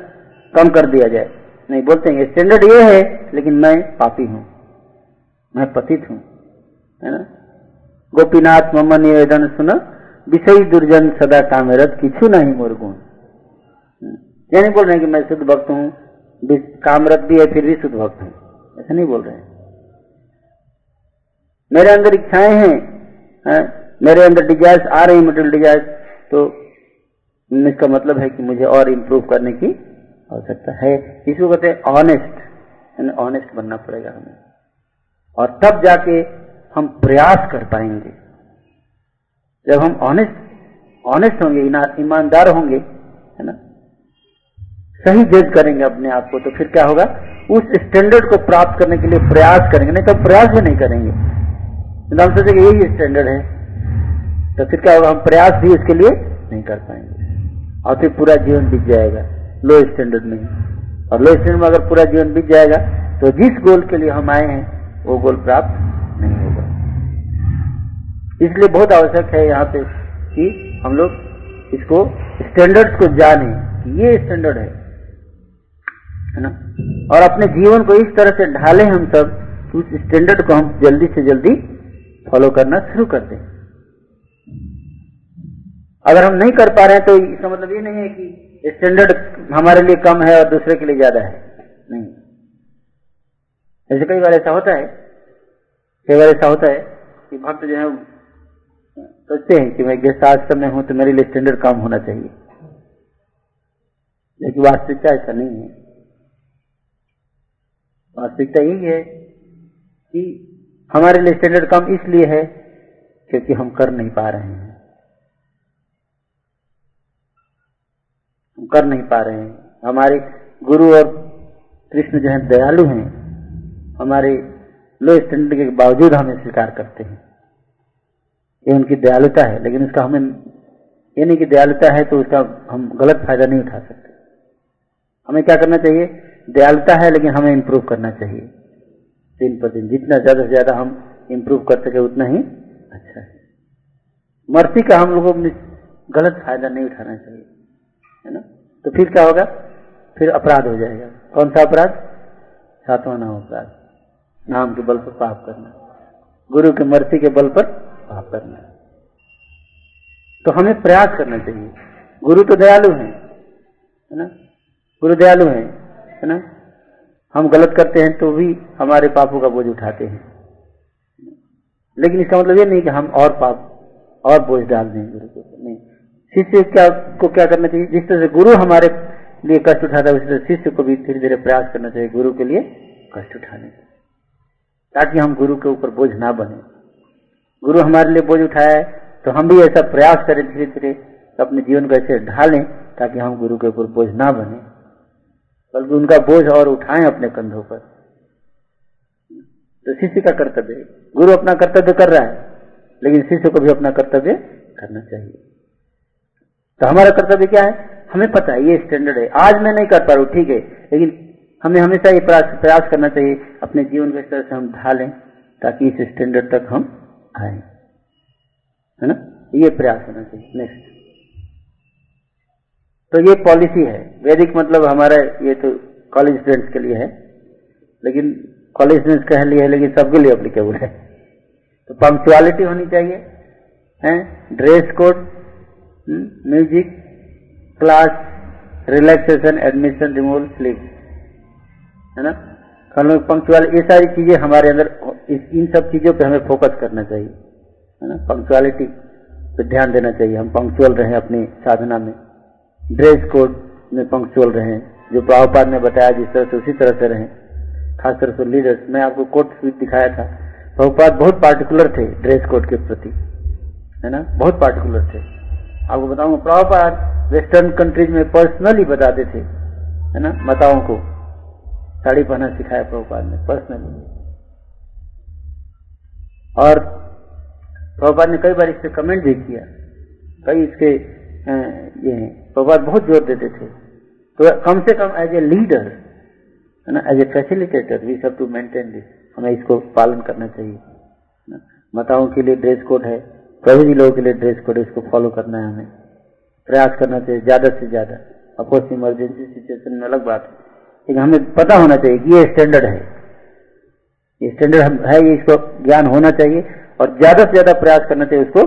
कम कर दिया जाए। नहीं, बोलते हैं स्टैंडर्ड ये है, लेकिन मैं पापी हूँ। मैं पतित हूँ, है ना? गोपीनाथ मम्मा निवेदन सुन, विषय दुर्जन सदा कामेरत, किछु नहीं मोर गुण। नहीं बोल रहे कि मैं शुद्ध भक्त हूँ कामरत भी है, फिर भी शुद्ध भक्त हूँ। ऐसा नहीं बोल रहे हैं। मेरे अंदर इच्छाएँ हैं, है? मेरे अंदर डिजायर्स आ रही मटेरियल डिजायर्स तो इसका मतलब है कि मुझे और इम्प्रूव करने की आवश्यकता है। इसको कहते हैं ऑनेस्ट यानी ऑनेस्ट बनना पड़ेगा हमें। और तब जाके हम प्रयास कर पाएँगे। जब हम ऑनेस्ट ऑनेस्ट होंगे ईमानदार होंगे, है ना? सही जज करेंगे अपने आप को तो फिर क्या होगा? उस स्टैंडर्ड को प्राप्त करने के लिए प्रयास करेंगे, नहीं तो प्रयास भी नहीं करेंगे। तो हम सोचेंगे यही स्टैंडर्ड है। तो फिर क्या होगा? हम प्रयास भी इसके लिए नहीं कर पाएँगे। और फिर पूरा जीवन बीत जाएगा लो स्टैंडर्ड में। और लो स्टैंडर्ड में अगर पूरा जीवन बीत जाएगा तो जिस गोल के लिए हम आए हैं, वो गोल प्राप्त नहीं होगा। इसलिए बहुत आवश्यक है यहाँ पे कि हम लोग इसको स्टैंडर्ड्स को जाने ये स्टैंडर्ड है। है ना? और अपने जीवन को इस तरह से ढाले हम सब उस स्टैंडर्ड को हम जल्दी से जल्दी फॉलो करना शुरू कर दें। अगर हम नहीं कर पा रहे हैं तो इसका मतलब ये नहीं है कि स्टैंडर्ड हमारे लिए कम है और दूसरे के लिए ज़्यादा है। नहीं। ऐसे कई बार ऐसा होता है, कई बार ऐसा होता है कि भक्त जो है सोचते हैं कि मैं गेस्ट आश्रम में हूँ तो मेरे लिए स्टैंडर्ड कम होना चाहिए। लेकिन वास्तविकता ऐसा नहीं है। वास्तविकता यही है कि हमारे लिए स्टैंडर्ड कम इसलिए है क्योंकि हम कर नहीं पा रहे हैं। हम कर नहीं पा रहे हैं। हमारे गुरु और कृष्ण जो है, दयालु हैं। हमारे लो स्टैंडर्ड के बावजूद हमें स्वीकार करते हैं। ये उनकी दयालुता है, लेकिन उसका हमें ये नहीं कि दयालुता है तो उसका हम गलत फ़ायदा नहीं उठा सकते। हमें क्या करना चाहिए? दयालुता है, लेकिन हमें इम्प्रूव करना चाहिए। दिन पर दिन, जितना ज़्यादा से ज़्यादा हम इम्प्रूव कर सके, उतना ही अच्छा है। मर्सी का हम लोगों को गलत फ़ायदा नहीं उठाना चाहिए, है ना? तो फिर क्या होगा? फिर अपराध हो जाएगा। कौन सा अपराध? सातवां नाम अपराध। नाम के बल पर पाप करना। गुरु के मर्सी के बल पर पाप करना। तो हमें प्रयास करना चाहिए। गुरु तो दयालु हैं ना? गुरु दयालु हैं। है ना? हम गलत करते हैं तो भी हमारे पापों का बोझ उठाते हैं। लेकिन इसका मतलब ये नहीं कि हम और पाप, और बोझ डाल दें। गुरु के नहीं। शिष्य क्या, को क्या करना चाहिए? जिस तरह से गुरु हमारे लिए कष्ट उठाता है, उसी तरह शिष्य को भी धीरे धीरे प्रयास करना चाहिए गुरु के लिए कष्ट उठाने का। ताकि हम गुरु के ऊपर बोझ ना बने। गुरु हमारे लिए बोझ उठाए तो हम भी ऐसा प्रयास करें धीरे धीरे, अपने जीवन को ऐसे ढालें ताकि हम गुरु के ऊपर बोझ ना बने। बल्कि उनका बोझ और उठाएँ अपने कंधों पर। तो शिष्य का कर्तव्य गुरु अपना कर्तव्य कर रहा है, लेकिन शिष्य को भी अपना कर्तव्य करना चाहिए। तो हमारा कर्तव्य क्या है? हमें पता है, ये स्टैंडर्ड है। आज मैं नहीं कर पा रहा हूँ, ठीक है, लेकिन हमें हमेशा ये प्रयास करना चाहिए, अपने जीवन को इस तरह से हम ढालें, ताकि इस स्टैंडर्ड तक हम आए। है ना? ये प्रयास होना चाहिए। नेक्स्ट तो ये पॉलिसी है। वैदिक मतलब हमारा ये तो कॉलेज स्टूडेंट्स के लिए है, लेकिन कॉलेज स्टूडेंट्स कह लिए है, लेकिन सबके लिए अप्लीकेबल है। तो पंक्चुअलिटी होनी चाहिए, है? Dress code music class relaxation admission removal sleep है ना? लोग पंक्चुअल ये सारी चीज़ें हमारे अंदर इन सब चीज़ों पे हमें फोकस करना चाहिए, है ना? पंक्चुअलिटी पे ध्यान देना चाहिए। हम पंक्चुअल रहे अपनी साधना में। ड्रेस कोड में पंक्चुअल रहे, जो प्रभुपाद ने बताया जिस तरह से उसी तरह से रहे। खासकर से लीडर्स मैं आपको कोट स्वीट दिखाया था। प्रभुपाद बहुत पार्टिकुलर थे ड्रेस कोड के प्रति, है ना? बहुत पार्टिकुलर थे। आपको बताऊँगा प्रभुपाद वेस्टर्न कंट्रीज़ में पर्सनली बताते थे, है ना? माताओं को। साड़ी पहना सिखाया प्रभुपाद ने पर्सनली और प्रभुपाद ने कई बार इस पर कमेंट भी किया। कई इसके ये प्रभुपाद बहुत ज़ोर देते थे। तो कम से कम एज ए लीडर है ना एज ए फैसिलिटेटर वी सब टू मेंटेन दिस हमें इसको पालन करना चाहिए माताओं के लिए ड्रेस कोड है, प्रभु लोगों के लिए ड्रेस कोड है, इसको फॉलो करना है हमें। प्रयास करना चाहिए, ज़्यादा से ज़्यादा। अपोज इमरजेंसी सिचुएशन में अलग बात है। लेकिन हमें पता होना चाहिए कि ये स्टैंडर्ड है। ये स्टैंडर्ड है, ये इसको ज्ञान होना चाहिए और ज़्यादा से ज़्यादा प्रयास करना चाहिए, उसको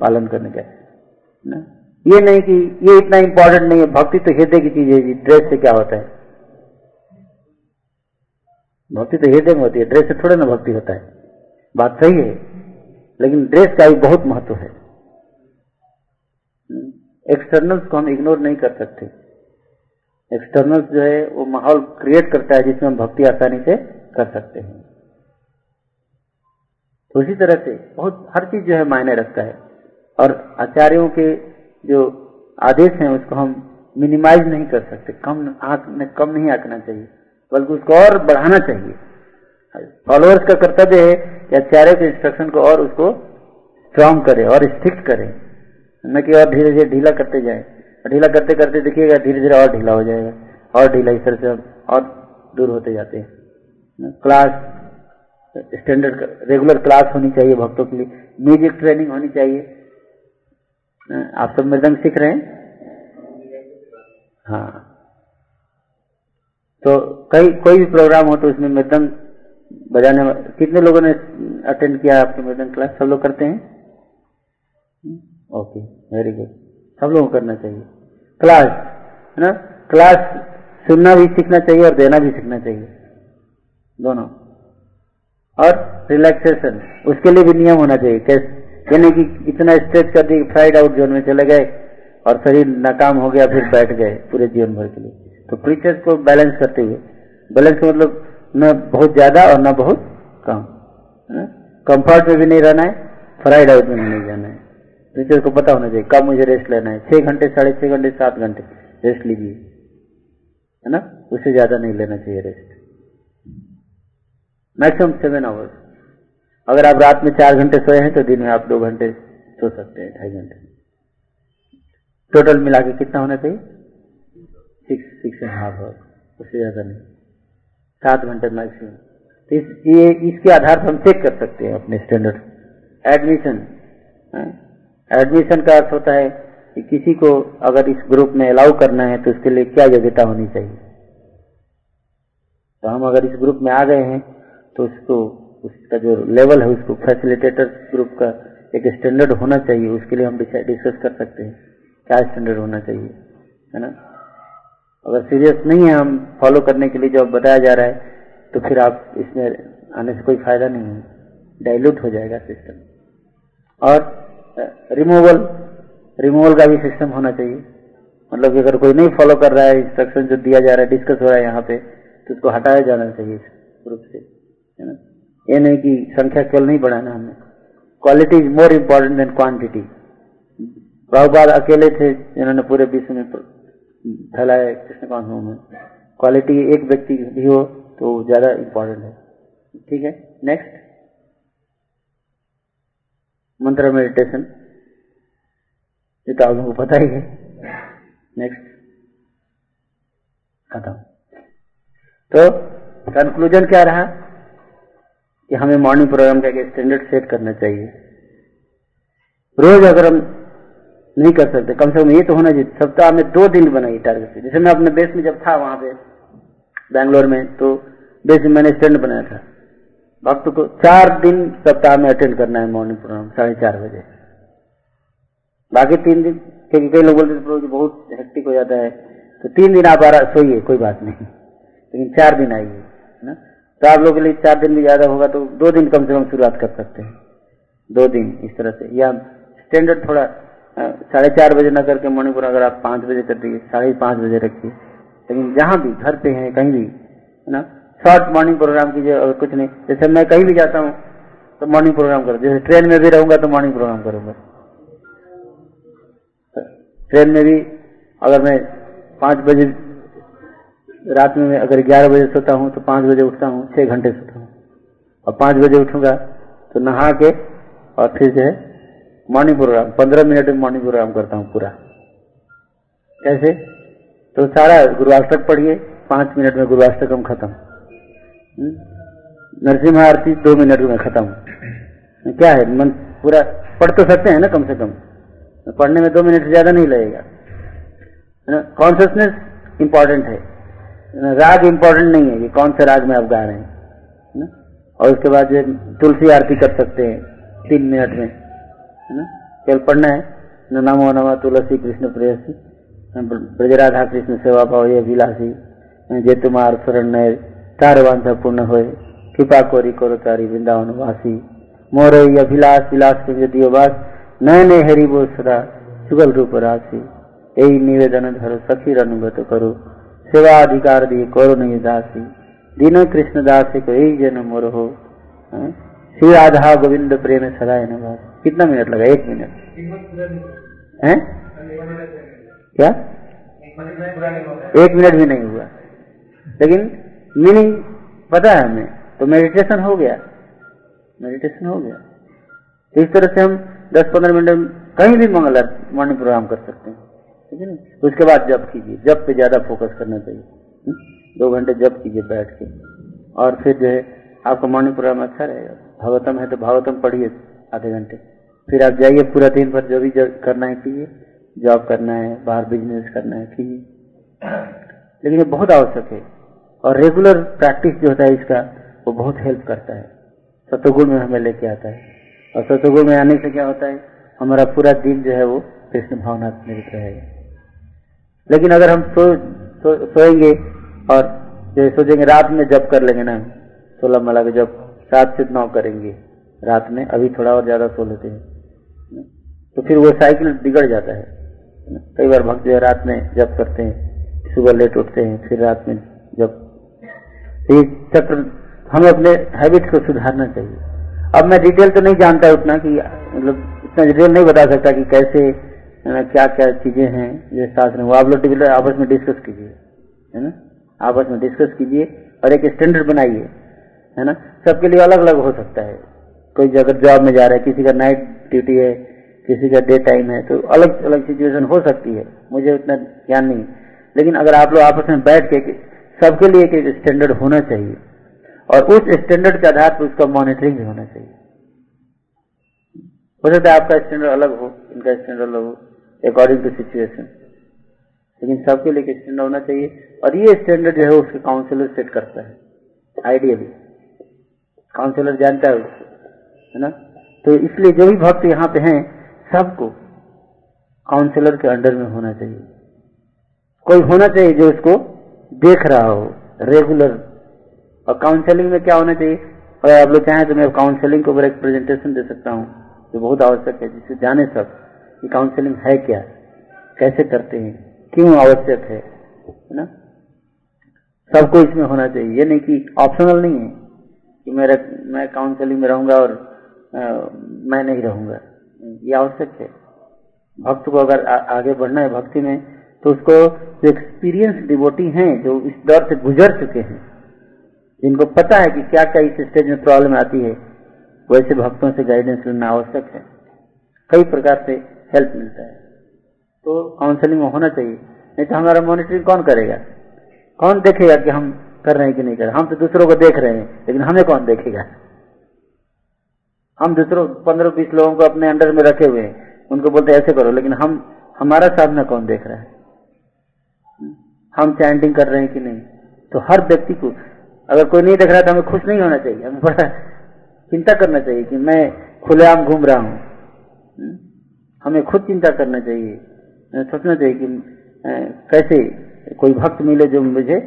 पालन करने का ना। ये नहीं कि ये इतना इंपॉर्टेंट नहीं है, भक्ति तो हृदय की चीज़ है ड्रेस से क्या होता है? भक्ति तो हृदय में होती है ड्रेस से थोड़ा ना भक्ति होता है। बात सही है, लेकिन ड्रेस का भी बहुत महत्व है। एक्सटर्नल्स को हम इग्नोर नहीं कर सकते। एक्सटर्नल्स जो है, वो माहौल क्रिएट करता है जिसमें हम भक्ति आसानी से कर सकते हैं। तो उसी तरह से बहुत, हर चीज़ जो है मायने रखता है। और आचार्यों के जो आदेश हैं, उसको हम मिनिमाइज नहीं कर सकते। कम आंक कम नहीं आंकना चाहिए, बल्कि उसको और बढ़ाना चाहिए। फॉलोअर्स का कर्तव्य है कि आचार्य के इंस्ट्रक्शन को और उसको स्ट्रांग करे और स्ट्रिक्ट करे। न कि और धीरे धीरे ढीला करते जाए। ढीला करते करते देखिएगा, धीरे धीरे और ढीला हो जाएगा। और ढीला इस तरह से और दूर होते जाते हैं। क्लास स्टैंडर्ड रेगुलर क्लास होनी चाहिए भक्तों के लिए। म्यूज़िक ट्रेनिंग होनी चाहिए। आप सब मृदंग सीख रहे हैं? हाँ। तो कई, कोई भी प्रोग्राम हो तो उसमें मृदंग बजाने कितने लोगों ने अटेंड किया आपके मृदंग क्लास सब लोग करते हैं? ओके वेरी गुड सब लोगों को करना चाहिए। क्लास है ना? क्लास सुनना भी सीखना चाहिए और देना भी सीखना चाहिए। दोनों। और रिलैक्सेशन उसके लिए भी नियम होना चाहिए। कैसे यानी कि इतना स्ट्रेच कर दी फ्राइड आउट जोन में चले गए और शरीर नाकाम हो गया, फिर बैठ गए पूरे जीवन भर के लिए। तो प्रीचर्स को बैलेंस करते हुए बैलेंस का मतलब न बहुत ज़्यादा और न बहुत कम कंफर्ट में भी नहीं रहना है फ्राइड आउट में भी नहीं जाना है। टीचर को पता होना चाहिए, कब मुझे रेस्ट लेना है? छह घंटे, साढ़े छह घंटे, सात घंटे रेस्ट लीजिए, है ना? उससे ज़्यादा नहीं लेना चाहिए रेस्ट मैक्सिमम सेवन आवर्स अगर आप रात में चार घंटे सोए हैं तो दिन में आप दो घंटे सो सकते हैं, ढाई घंटे। टोटल मिला के कितना होना चाहिए? Six six and half hour उससे ज़्यादा नहीं। सात घंटे मैक्सिमम तो इस, ये, इसके आधार पर हम चेक कर सकते हैं अपने स्टैंडर्ड एडमिशन एडमिशन का अर्थ होता है कि किसी को अगर इस ग्रुप में अलाउ करना है तो उसके लिए क्या योग्यता होनी चाहिए? तो हम अगर इस ग्रुप में आ गए हैं तो उसको उसका जो लेवल है, उसको फैसिलिटेटर ग्रुप का एक स्टैंडर्ड होना चाहिए, उसके लिए हम डिस्कस कर सकते हैं क्या स्टैंडर्ड होना चाहिए, है ना? अगर सीरियस नहीं है, हम फॉलो करने के लिए जो बताया जा रहा है तो फिर आप इसमें आने से कोई फ़ायदा नहीं है। डाइल्यूट हो जाएगा सिस्टम और रिमूवल रिमूवल का भी सिस्टम होना चाहिए। मतलब अगर कोई नहीं फॉलो कर रहा है इंस्ट्रक्शन जो दिया जा रहा है डिस्कस हो रहा है यहाँ पे तो उसको हटाया जाना चाहिए इस ग्रुप से, है ना? ये नहीं कि संख्या केवल नहीं बढ़ाना हमें। Quality is more important than quantity Prabhupada अकेले थे जिन्होंने पूरे विश्व में फैलाए कृष्ण कांसों में। क्वालिटी एक व्यक्ति भी हो तो ज़्यादा इम्पोर्टेंट है। ठीक है नेक्स्ट मंत्र मेडिटेशन ये तो आप लोगों को पता ही है। नेक्स्ट खत्म। तो कंक्लूजन क्या रहा? कि हमें मॉर्निंग प्रोग्राम का एक स्टैंडर्ड सेट करना चाहिए। रोज अगर हम नहीं कर सकते, कम से कम ये तो होना चाहिए, सप्ताह में दो दिन बनाइए टारगेट जैसे मैं अपने बेस में जब था वहाँ पे, बैंगलोर में तो बेस में मैंने स्टैंड बनाया था। भक्त को चार दिन सप्ताह में अटेंड करना है मॉर्निंग प्रोग्राम साढ़े चार बजे। बाकी तीन दिन, क्योंकि कई लोग बोलते प्रभु बहुत हेक्टिक हो जाता है। तो तीन दिन आप आरा, सोइए, कोई बात नहीं। लेकिन चार दिन आइए, है ना? तो आप लोगों के लिए चार दिन भी ज़्यादा होगा तो दो दिन कम से कम शुरुआत कर सकते हैं। दो दिन इस तरह से। या स्टैंडर्ड थोड़ा साढ़े चार बजे न करके प्रोग्राम अगर आप पाँच बजे कर दिए साढ़े पाँच बजे रखिए। लेकिन जहाँ भी, घर पे हैं, कहीं भी, है ना? शॉर्ट मॉर्निंग प्रोग्राम कीजिए और कुछ नहीं। जैसे मैं कहीं भी जाता हूँ तो मॉर्निंग प्रोग्राम करूँ। जैसे ट्रेन में भी रहूँगा तो मॉर्निंग प्रोग्राम करूँगा। ट्रेन में भी अगर मैं पाँच बजे रात में अगर ग्यारह बजे सोता हूँ तो पाँच बजे उठता हूँ, छह घंटे सोता हूँ। और पाँच बजे उठूँगा तो नहा के और फिर जो है मॉर्निंग प्रोग्राम पंद्रह मिनट में मॉर्निंग प्रोग्राम करता हूँ पूरा। कैसे? तो सारा गुरुवाष्टक पढ़िए, पाँच मिनट में गुरुवाष्टकम खत्म। नरसिम्हा आरती दो मिनट में खत्म। क्या है? मन पूरा पढ़ तो सकते हैं ना कम से कम। पढ़ने में दो मिनट ज़्यादा नहीं लगेगा। है ना? कॉन्सियसनेस इंपॉर्टेंट है। राग इम्पोर्टेंट नहीं है कि कौन से राग में आप गा रहे हैं ना? और उसके बाद जो तुलसी आरती कर सकते हैं, तीन मिनट में, है ना? केवल पढ़ना है। नमो नमा तुलसी कृष्ण प्रेयसी ब्रजराधा कृष्ण सेवा भाव ये विलासी जे तुम्हार शरण तार वांछा पूर्ण होए, कृपा कोरी करो तारी वृंदावन वासी। मोर अभिलाष, विलास दियो वास नए नए हरि बोल सदा, सुगल रूप राशि। यही निवेदन धरो, सखी अनुगत करो। सेवा अधिकार दिए करो नहीं दासी दीनो कृष्ण दास को यही जन मोर हो। हाँ? श्री राधा गोविंद प्रेम सदाए न कितना मिनट लगा? एक मिनट। है? क्या? एक मिनट भी नहीं हुआ। लेकिन मीनिंग पता है हमें। तो मेडिटेशन हो गया। मेडिटेशन हो गया। तो इस तरह से हम 10-15 मिनट कहीं भी मंगल मॉर्निंग प्रोग्राम कर सकते हैं। ठीक है ना? उसके बाद जब कीजिए, जब पे ज़्यादा फोकस करना चाहिए दो घंटे जब कीजिए बैठ के। और फिर जो है, आपका मॉर्निंग प्रोग्राम अच्छा रहेगा। भागवतम है तो भागवतम पढ़िए आधे घंटे। फिर आप जाइए पूरा दिन भर जो भी करना है कीजिए। जॉब करना है, बाहर बिज़नेस करना है, कीजिए। लेकिन ये बहुत आवश्यक है। और रेगुलर प्रैक्टिस जो होता है इसका, वो बहुत हेल्प करता है। सतोगुण में हमें लेके आता है। और सतोगुण में आने से क्या होता है? हमारा पूरा दिन जो है वो कृष्ण भावना में रहेगा। लेकिन अगर हम सो, सो सोएँगे और जो सोचेंगे रात में जब कर लेंगे ना सोलह मला के जब सात से नौ करेंगे रात में अभी थोड़ा और ज़्यादा सो लेते हैं। तो फिर वो साइकिल बिगड़ जाता है। कई बार भक्त जो है रात में जब करते हैं सुबह लेट उठते हैं फिर रात में जब ये चक्र हमें अपने हैबिट को सुधारना चाहिए। अब मैं डिटेल तो नहीं जानता उतना कि मतलब इतना डिटेल नहीं बता सकता कि कैसे क्या क्या चीज़ें हैं जो शास्त्र वो आप लोग आपस में डिस्कस कीजिए, है ना? आपस में डिस्कस कीजिए और एक स्टैंडर्ड बनाइए, है ना? सबके लिए अलग अलग हो सकता है। कोई अगर जॉब में जा रहा है, किसी का नाइट ड्यूटी है, किसी का डे टाइम है तो अलग अलग सिचुएशन हो सकती है। मुझे उतना ज्ञान नहीं। लेकिन अगर आप लोग आपस में बैठ के सबके लिए एक स्टैंडर्ड होना चाहिए और उस स्टैंडर्ड के आधार पर उसका मॉनिटरिंग भी होना चाहिए। हो सकता है आपका स्टैंडर्ड अलग हो, इनका स्टैंडर्ड अलग हो। अकॉर्डिंग टू सिचुएशन लेकिन सबके लिए स्टैंडर्ड होना चाहिए। और ये स्टैंडर्ड जो है, उसके काउंसिलर सेट करता है। आइडियली काउंसिलर जानता है उसको, है ना? तो इसलिए जो भी भक्त यहाँ पे हैं, सबको काउंसिलर के अंडर में होना चाहिए। कोई होना चाहिए जो उसको देख रहा हो रेगुलर और काउंसलिंग में क्या होना चाहिए? अगर आप लोग चाहें तो मैं काउंसलिंग के ऊपर एक प्रेजेंटेशन दे सकता हूँ, जो बहुत आवश्यक है, जिसे जाने सब। कि काउंसलिंग है क्या? कैसे करते हैं? क्यों आवश्यक है? ना? सबको इसमें होना चाहिए। ये नहीं कि ऑप्शनल नहीं है कि मेरा मैं काउंसलिंग में रहूँगा और आ, मैं नहीं रहूँगा। ये आवश्यक है। भक्त को अगर आ, आगे बढ़ना है भक्ति में तो उसको जो एक्सपीरियंस डिवोटी हैं जो इस दौर से गुजर चुके हैं जिनको पता है कि क्या क्या इस स्टेज में प्रॉब्लम आती है वैसे भक्तों से गाइडेंस लेना आवश्यक है। कई प्रकार से हेल्प मिलता है। तो काउंसलिंग में होना चाहिए। नहीं तो हमारा मॉनिटरिंग कौन करेगा? कौन देखेगा कि हम कर रहे हैं कि नहीं कर रहे? हम तो दूसरों को देख रहे हैं, लेकिन हमें कौन देखेगा? हम दूसरों, पंद्रह बीस लोगों को अपने अंडर में रखे हुए हैं। उनको बोलते ऐसे करो, लेकिन हम, हमारा साधना कौन देख रहा है? हम चैंटिंग कर रहे हैं कि नहीं? तो हर व्यक्ति को, अगर कोई नहीं देख रहा तो हमें खुश नहीं होना चाहिए। हमें बड़ा चिंता करना चाहिए कि मैं खुलेआम घूम रहा हूँ। हमें खुद चिंता करना चाहिए सोचना चाहिए कि कैसे कोई भक्त मिले जो मुझे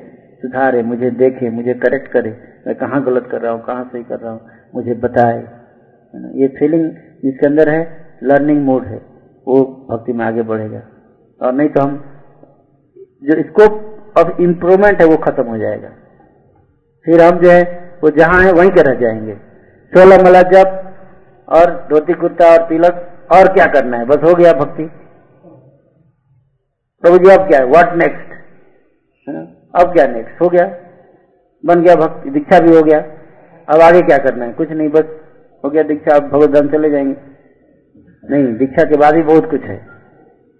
सुधारे, मुझे देखे, मुझे करेक्ट करे। मैं कहाँ गलत कर रहा हूँ, कहाँ सही कर रहा हूँ, मुझे बताए। ये फीलिंग जिसके अंदर है लर्निंग मोड है, वो भक्ति में आगे बढ़ेगा। और नहीं तो हम, जो स्कोप ऑफ़ इम्प्रूवमेंट है, वो खत्म हो जाएगा। फिर हम जो है, वो जहाँ है, वहीं के रह जाएँगे। सोलह मला जब और धोती कुर्ता और तिलक और क्या करना है? बस हो गया भक्ति। प्रभु जी, अब क्या है? व्हाट नेक्स्ट अब क्या नेक्स्ट हो गया। बन गया भक्ति। दीक्षा भी हो गया। अब आगे क्या करना है? कुछ नहीं, बस हो गया दीक्षा। अब भगवत धाम चले जाएँगे। नहीं, दीक्षा के बाद ही बहुत कुछ है।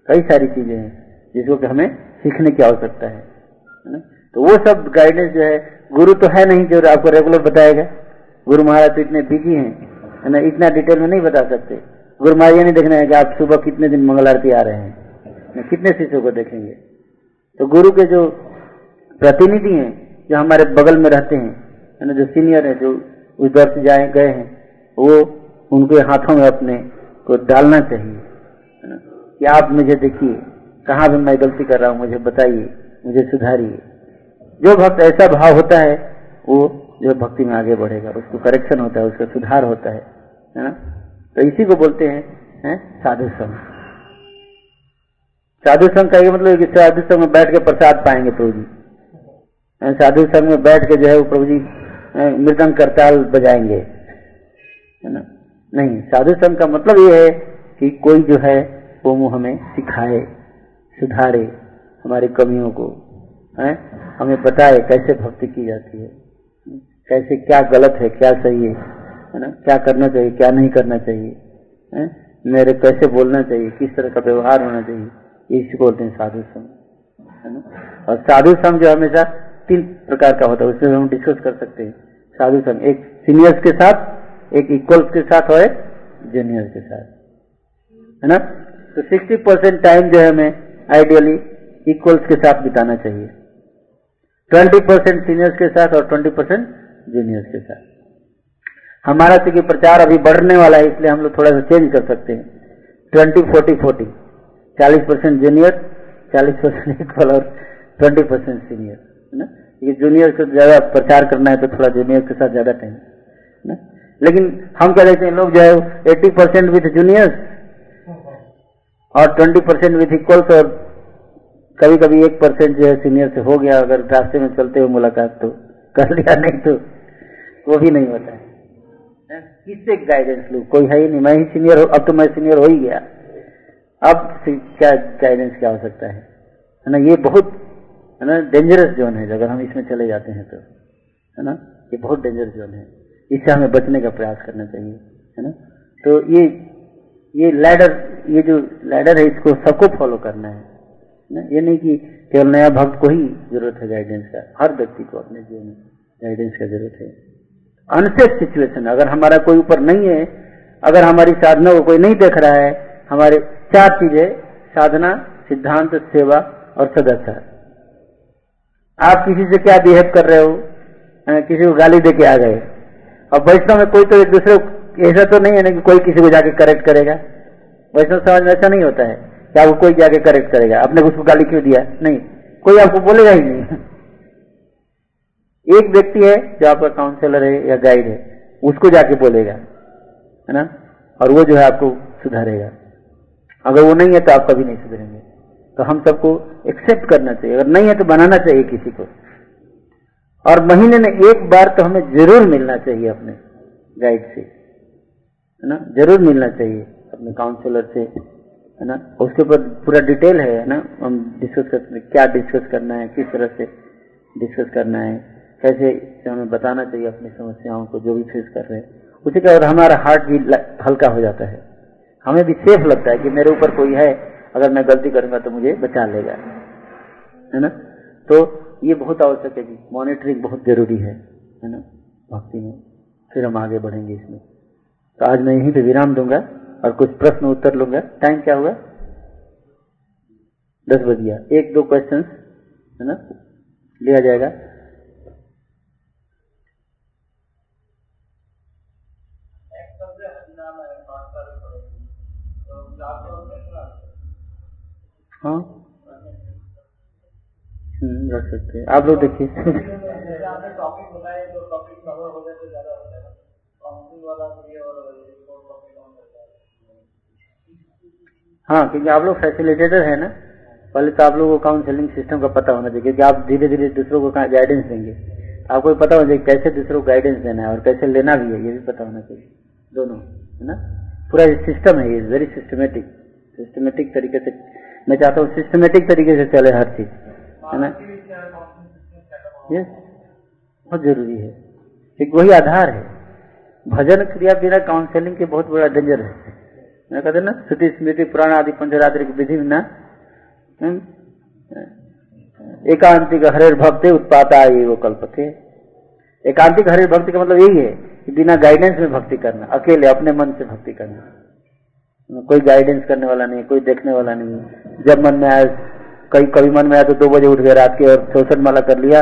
कई सारी चीज़ें हैं जिसको कि हमें सीखने की आवश्यकता है। तो वो सब गाइडेंस जो है, गुरु तो है नहीं जो आपको रेगुलर बताएगा। गुरु महाराज तो इतने बिज़ी हैं है। ना? इतना डिटेल में नहीं बता सकते। गुरु महाराज नहीं देखना है कि आप सुबह कितने दिन मंगल आरती आ रहे हैं? कितने शिष्यों को देखेंगे? तो गुरु के जो प्रतिनिधि हैं, जो हमारे बगल में रहते हैं ना जो सीनियर है, जो उस दौर से जाए गए हैं, वो उनके हाथों में अपने को डालना चाहिए। कि आप मुझे देखिए, कहाँ भी मैं गलती कर रहा हूँ, मुझे बताइए, मुझे सुधारिए। जो भक्त ऐसा भाव होता है, वो जो भक्ति में आगे बढ़ेगा, उसको करेक्शन होता है, उसका सुधार होता है। है ना? तो इसी को बोलते हैं, है? साधु संघ साधु संघ का ये मतलब कि साधु संघ में बैठ के प्रसाद पाएँगे प्रभु जी। साधु संघ में बैठ के जो है वो प्रभु जी मृदंग करताल बजाएँगे। है ना? नहीं साधु संघ का मतलब ये है कि कोई जो है वो हमें सिखाए, सुधारे हमारी कमियों को। है? हमें बताए कैसे भक्ति की जाती है। कैसे क्या गलत है, क्या सही है। है ना? क्या करना चाहिए, क्या नहीं करना चाहिए, है? मेरे कैसे बोलना चाहिए, किस तरह का व्यवहार होना चाहिए इसी बोलते हैं साधु संघ, है ना? और साधु संघ जो हमेशा तीन प्रकार का होता है, उसमें हम डिस्कस कर सकते हैं। साधु संघ, एक सीनियर्स के साथ, एक इक्वल्स के साथ और एक जूनियर्स के साथ, है ना? तो 60 परसेंट टाइम जो है हमें आइडियली इक्वल्स के साथ बिताना चाहिए। 20 परसेंट सीनियर्स के साथ और 20 परसेंट जूनियर्स के साथ। हमारा चूँकि प्रचार अभी बढ़ने वाला है, इसलिए हम लोग थोड़ा सा चेंज कर सकते हैं। ट्वेंटी फोर्टी फोर्टी चालीस परसेंट जूनियर चालीस परसेंट इक्वल और ट्वेंटी परसेंट सीनियर है ना? ये जूनियर को ज़्यादा प्रचार करना है तो थोड़ा जूनियर के साथ ज़्यादा टाइम ना? लेकिन हम क्या देखते हैं लोग जो है एट्टी परसेंट विथ जूनियर्स और ट्वेंटी परसेंट विथ इक्वल्स और कभी कभी एक परसेंट जो है सीनियर से हो गया, अगर रास्ते में चलते हुए मुलाकात तो कर लिया, नहीं तो वो भी नहीं होता है। किससे गाइडेंस लू? कोई है ही नहीं। मैं ही सीनियर अब तो मैं सीनियर हो ही गया। अब क्या गाइडेंस क्या हो सकता है? है ना? ये बहुत, है ना डेंजरस जोन है। अगर हम इसमें चले जाते हैं तो है ना? ये बहुत डेंजरस जोन है। इससे हमें बचने का प्रयास करना चाहिए, है ना? तो ये ये लैडर ये जो लैडर है, इसको सबको फॉलो करना है ना? ये नहीं कि केवल नया भक्त को ही ज़रूरत है गाइडेंस का। हर व्यक्ति को अपने जीवन में गाइडेंस का ज़रूरत है। अनसेफ सिचुएशन अगर हमारा कोई ऊपर नहीं है, अगर हमारी साधना को कोई नहीं देख रहा है, हमारे चार चीज़ें, साधना, सिद्धांत, सेवा और सदाचार आप किसी से क्या बिहेव कर रहे हो? किसी को गाली दे के आ गए। और वैष्णव में कोई तो एक दूसरे ऐसा तो नहीं है ना कि कोई किसी को जाके करेक्ट करेगा। वैष्णव समाज में ऐसा नहीं होता है कि आपको कोई जाके करेक्ट करेगा। आपने उसको गाली क्यों दिया? नहीं। कोई आपको बोलेगा ही नहीं। एक व्यक्ति है जो आपका काउंसलर है या गाइड है, उसको जाके बोलेगा, है ना? और वो जो है आपको सुधारेगा। अगर वो नहीं है तो आप कभी नहीं सुधरेंगे। तो हम सबको एक्सेप्ट करना चाहिए। अगर नहीं है तो बनाना चाहिए किसी को। और महीने में एक बार तो हमें ज़रूर मिलना चाहिए अपने गाइड से, है ना? ज़रूर मिलना चाहिए अपने काउंसलर से, है ना? उसके ऊपर पूरा डिटेल है ना? हम डिस्कस कर क्या डिस्कस करना है, किस तरह से डिस्कस करना है। कैसे हमें बताना चाहिए अपनी समस्याओं को, जो भी फेस कर रहे हैं। उसी का और हमारा हार्ट भी हल्का हो जाता है। हमें भी सेफ़ लगता है कि मेरे ऊपर कोई है, अगर मैं गलती करूँगा तो मुझे बचा लेगा। है ना? तो ये बहुत आवश्यक है जी। मॉनिटरिंग बहुत ज़रूरी है। है ना? भक्ति में। फिर हम आगे बढ़ेंगे इसमें। तो आज मैं यहीं पे विराम दूँगा और कुछ प्रश्न उत्तर लूँगा। टाइम क्या हुआ? दस बज गया। एक दो क्वेश्चन है ना? लिया जाएगा। हाँ? रख सकते हैं। आप लोग देखिए। हाँ क्योंकि आप लोग फैसिलिटेटर है ना पहले तो आप लोगों को काउंसलिंग सिस्टम का पता होना चाहिए क्योंकि आप धीरे धीरे दूसरों को गाइडेंस देंगे। आपको भी पता होना चाहिए कैसे दूसरों को गाइडेंस देना है और कैसे लेना भी है ये भी पता होना चाहिए। दोनों है ना? पूरा सिस्टम है ये वेरी सिस्टमेटिक सिस्टमेटिक तरीके से मैं चाहता हूँ सिस्टमेटिक तरीके से चले हर चीज़, है ना? ये बहुत ज़रूरी है। एक वही आधार है। भजन क्रिया बिना काउंसलिंग के बहुत बड़ा डेंजर है। मैं कहते ना, श्रुति स्मृति, पुराण आदि, पंचरात्रि की विधि बिना एकांतिक हरेर भक्ति उत्पाता ये वो कल्पते एकांतिक हरेर भक्ति का मतलब यही है कि बिना गाइडेंस में भक्ति करना, अकेले अपने मन से भक्ति करना। कोई गाइडेंस करने वाला नहीं, कोई देखने वाला नहीं। जब मन में आया कई कभी मन में आया तो दो बजे उठ गए रात के और चौसठ माला कर लिया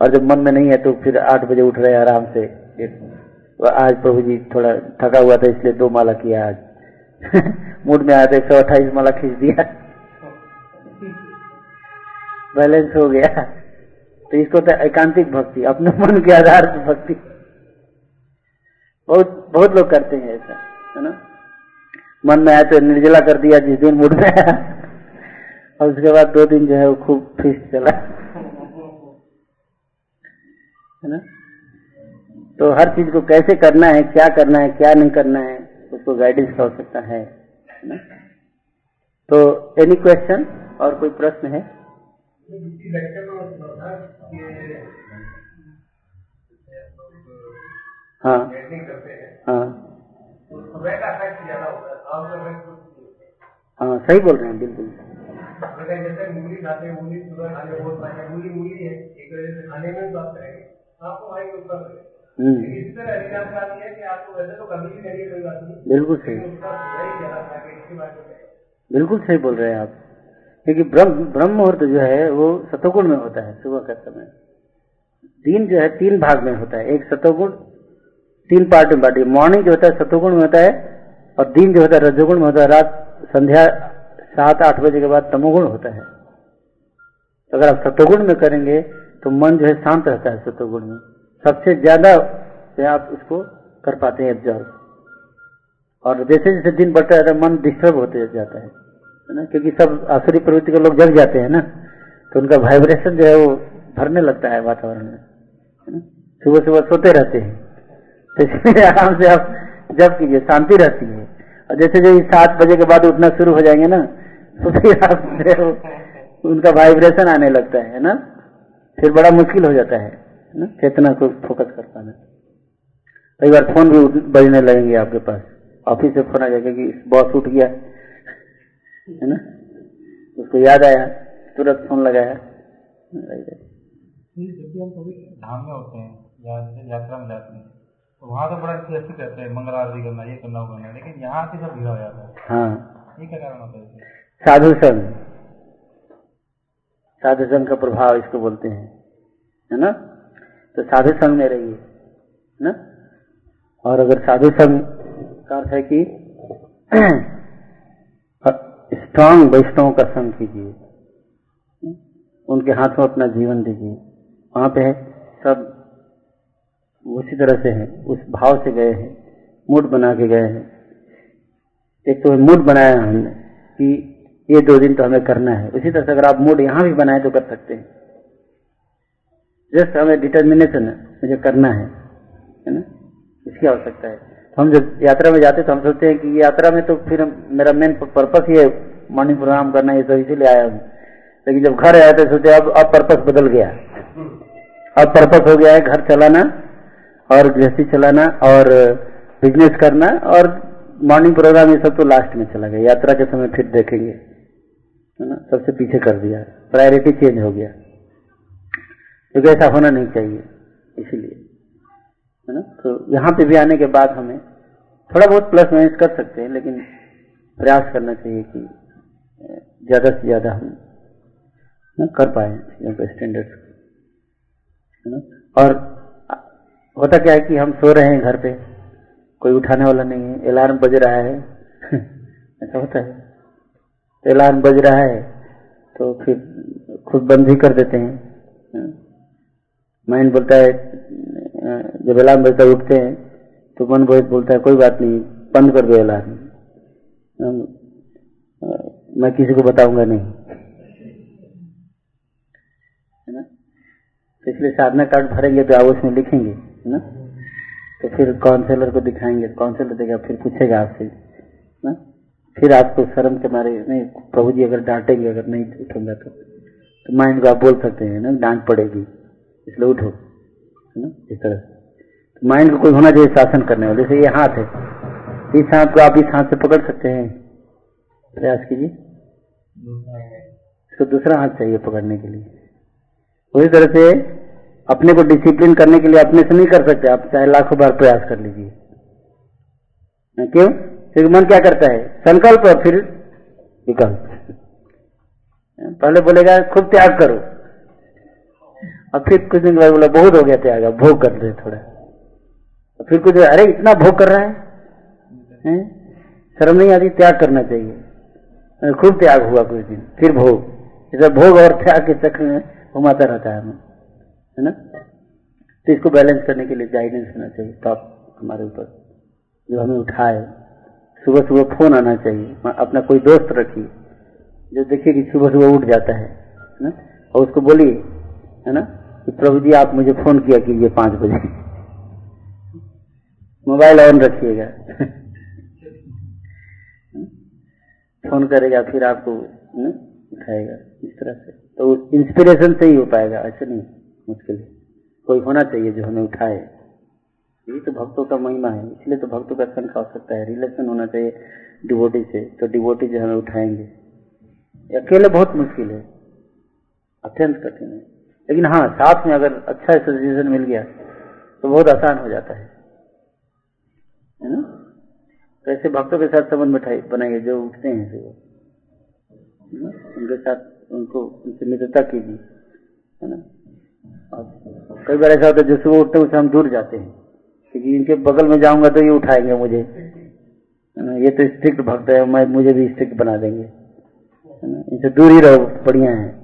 और जब मन में नहीं है तो फिर आठ बजे उठ रहे आराम से। आज प्रभु जी थोड़ा थका हुआ था, इसलिए दो माला किया आज। मूड में आया था एक सौ अट्ठाईस माला खींच दिया। बैलेंस हो गया। तो इसको तो एकांतिक भक्ति, अपने मन के आधार पर भक्ति। बहुत बहुत लोग करते हैं ऐसा, है ना? मन में आया तो निर्जला कर दिया जिस दिन मूड में आया और उसके बाद दो दिन जो है वो खूब फ़ीस चला। है ना? तो हर चीज़ को कैसे करना है, क्या करना है, क्या नहीं करना है, उसको गाइडेंस है है ना? तो एनी क्वेश्चन और कोई प्रश्न है? हाँ। हाँ। हाँ सही बोल रहे हैं बिल्कुल। हैं है हम्म। है तो बिल्कुल सही। बिल्कुल सही बोल रहे हैं आप। क्योंकि ब्रह्म ब्रह्म मुहूर्त जो है वो सतोगुण में होता है सुबह का समय। दिन जो है तीन भाग में होता है। एक सतोगुण तीन पार्ट में बांटी मॉर्निंग जो होता है सतोगुण में होता है। और दिन जो होता है, रजोगुण में होता है, रात संध्या सात, आठ बजे के बाद तमोगुण होता है। तो अगर आप सतोगुण में करेंगे तो मन जो है शांत रहता है सतोगुण में। सबसे ज़्यादा आप उसको कर पाते हैं एब्जॉर्व और जैसे जैसे दिन बढ़ता है, मन डिस्टर्ब होते जाता है। ना? क्योंकि सब आसुरी प्रवृत्ति के लोग जग जाते हैं ना। तो उनका वाइब्रेशन जो है, वो भरने लगता है वातावरण में। सुबह सुबह सोते रहते हैं। तो इसलिए आराम से आप जब कीजिए शांति रहती है। और जैसे जो सात बजे के बाद उठना शुरू हो जाएँगे ना तो फिर आप उनका वाइब्रेशन आने लगता है ना? फिर बड़ा मुश्किल हो जाता है ना? चेतना को फोकस कर पाना। कई बार फ़ोन भी बजने लगेंगे आपके पास। ऑफ़िस से फ़ोन आ जाएगा कि बॉस उठ गया, है ना? उसको याद आया, तुरंत फ़ोन लगाया। जब हम धाम में होते हैं यात्रा में जाते हैं वहाँ तो बड़ा इंटरेस्टिंग रहता है मंगल आरती करना ये करना वो करना। लेकिन यहाँ से सब भीड़ा हो जाता है। हाँ। ये क्या कारण होता है साधु संघ। साधु संघ का प्रभाव इसको बोलते हैं। है ना? तो साधु संघ में रहिए ना? और अगर साधु संघ का अर्थ है कि स्ट्रांग वैष्णव का संग कीजिए। उनके हाथ में अपना जीवन दीजिए। वहाँ पे है सब उसी तरह से है, उस भाव से गए हैं, मूड बना के गए हैं। एक तो मूड बनाया हमने कि ये दो दिन तो हमें करना है। उसी तरह से अगर आप मूड यहाँ भी बनाए तो कर सकते हैं। जस्ट हमें डिटर्मिनेशन है, मुझे करना है है ना? इसकी आवश्यकता है। तो हम जब यात्रा में जाते तो हम सोचते हैं कि यात्रा में तो फिर मेरा मेन पर्पस है मॉर्निंग प्रोग्राम करना, ये तो इसीलिए आया हूँ। लेकिन जब घर आया तो सोचे अब अब पर्पस बदल गया। अब पर्पस हो गया है घर चलाना और गृहस्थी चलाना और बिज़नेस करना और मॉर्निंग प्रोग्राम ये सब तो लास्ट में चला गया। यात्रा के समय फिर देखेंगे। है ना? सबसे पीछे कर दिया। प्रायोरिटी चेंज हो गया। क्योंकि ऐसा होना नहीं चाहिए इसीलिए। है ना? तो यहाँ पे भी आने के बाद हमें थोड़ा बहुत प्लस माइनस कर सकते हैं लेकिन प्रयास करना चाहिए कि ज़्यादा से ज़्यादा हम ना, कर पाए स्टैंडर्ड्स है ना? और होता क्या है कि हम सो रहे हैं घर पे, कोई उठाने वाला नहीं है, अलार्म बज रहा है। ऐसा होता है। अलार्म बज रहा है तो फिर खुद बंद ही कर देते हैं। माइंड बोलता है, जब अलार्म बजता है, उठते हैं तो मन बहुत बोलता है, कोई बात नहीं, बंद कर दो अलार्म। मैं किसी को बताऊँगा नहीं। है ना? तो इसलिए साधना कार्ड भरेंगे तो आप उसमें लिखेंगे। ना? तो फिर काउंसलर को दिखाएँगे काउंसलर देगा फिर पूछेगा आपसे ना? फिर आपको शर्म के मारे नहीं प्रभु जी अगर डांटेंगे अगर नहीं उठूँगा तो तो माइंड को आप बोल सकते हैं ना? डांट पड़ेगी इसलिए उठो है ना? इस तरह तो माइंड को कोई होना चाहिए शासन करने वाले जैसे ये हाथ है इस हाथ को आप इस हाथ से पकड़ सकते हैं। प्रयास कीजिए। इसको दूसरा हाथ चाहिए पकड़ने के लिए। उसी तरह से अपने को डिसिप्लिन करने के लिए अपने से नहीं कर सकते। आप चाहे लाखों बार प्रयास कर लीजिए। क्यों? क्योंकि मन क्या करता है? संकल्प और फिर विकल्प। पहले बोलेगा खूब त्याग करो। और फिर कुछ दिन बाद बोला बहुत हो गया त्याग भोग कर दे थोड़ा। और फिर कुछ अरे इतना भोग कर रहा है, हैं? शर्म नहीं आती त्याग करना चाहिए। खूब त्याग हुआ कुछ दिन फिर भोग। इसे भोग और त्याग के चक्र में घुमाता रहता है है ना? तो इसको बैलेंस करने के लिए गाइडेंस होना चाहिए टॉप हमारे ऊपर। जो हमें उठाए सुबह सुबह फ़ोन आना चाहिए अपना कोई दोस्त रखिए, जो देखिए कि सुबह सुबह उठ जाता है ना? और उसको बोलिए, है ना, कि प्रभु जी, आप मुझे फ़ोन किया कीजिए पाँच बजे। मोबाइल ऑन रखिएगा। फ़ोन करेगा, फिर आपको उठाएगा, इस तरह से। तो इंस्पिरेशन से ही हो पाएगा, ऐसे नहीं। मुश्किल है। कोई होना चाहिए जो हमें उठाए। यही तो भक्तों का महिमा है। इसलिए तो भक्तों का संख आवश्यकता है। रिलेशन होना चाहिए डिवोटी से तो डिवोटी जो हमें उठाएँगे। अकेले बहुत मुश्किल है। अत्यंत कठिन है। लेकिन हाँ साथ में अगर अच्छा एसोसिएशन मिल गया तो बहुत आसान हो जाता है। है ना? तो ऐसे भक्तों के साथ संबंध बैठाई, बनाइए, जो उठते हैं से वो। उनके साथ उनको उनसे मित्रता कीजिए। है ना? कई बार ऐसा होता है जो सुबह उठते हैं हम दूर जाते हैं। क्योंकि इनके बगल में जाऊँगा तो ये उठाएँगे मुझे। ये तो स्ट्रिक्ट भक्त है, मैं, मुझे भी स्ट्रिक्ट बना देंगे। इनसे दूर ही रहो, बढ़िया है।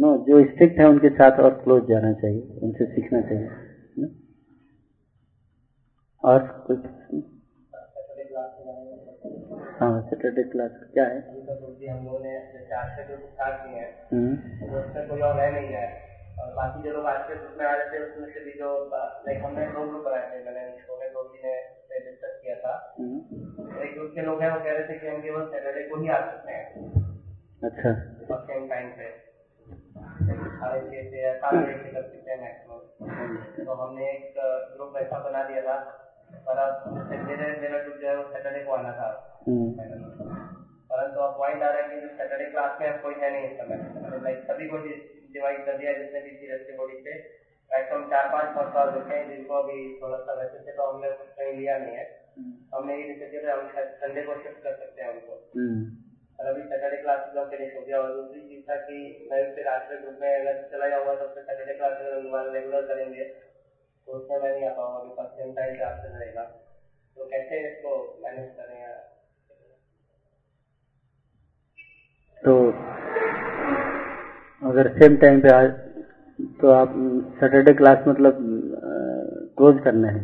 नो जो स्ट्रिक्ट है, उनके साथ और क्लोज जाना चाहिए, उनसे सीखना चाहिए। और कुछ? हाँ सैटरडे क्लास क्या है? हम लोगों ने जैसे आज से जो स्टार्ट किए हैं। हम्म, उसमें कोई और रह नहीं है। और बाकी जो लोग आज के ग्रुप आ रहे थे उसमें से भी जो लाइक हमने दो ग्रुप बनाए थे मैंने शोने दो जी ने डिस्कस किया था। हम्म, एक ग्रुप के लोग हैं वो कह रहे थे कि हम केवल सैटरडे को ही आ सकते हैं। अच्छा। और सेम टाइम पे। साढ़े छः से सात बजे से कर सकते हैं मैक्सिमम तो हमने एक ग्रुप ऐसा बना दिया था। सैटरडे को आना था। हम्म, परंतु अब पॉइंट आ रहा है कि जो सैटरडे क्लास में अब कोई है नहीं इस समय। लाइक सभी को डिवाइड कर दिया जिसने भी सीरियस की बॉडी से मैक्सिमम चार पाँच पाँच साल होते हैं जिनको अभी थोड़ा सा वैसे से तो हमने कहीं लिया नहीं है। हमने ये डिसाइड किया हम शायद संडे को शिफ्ट कर सकते हैं उनको। हम्म, और अभी सैटरडे क्लास एकदम फिनिश हो गया और दूसरी चीज़ था कि मैं फिर आश्रय ग्रुप में अगर चला जाऊँगा तो फिर सैटरडे क्लास अगर दोबारा रेगुलर करेंगे। तो उसमें मैं नहीं आ पाऊँगा अभी पास सेम आपसे रहेगा तो कैसे इसको मैनेज करें या तो अगर सेम टाइम पे आ तो आप सैटरडे क्लास मतलब क्लोज करना है?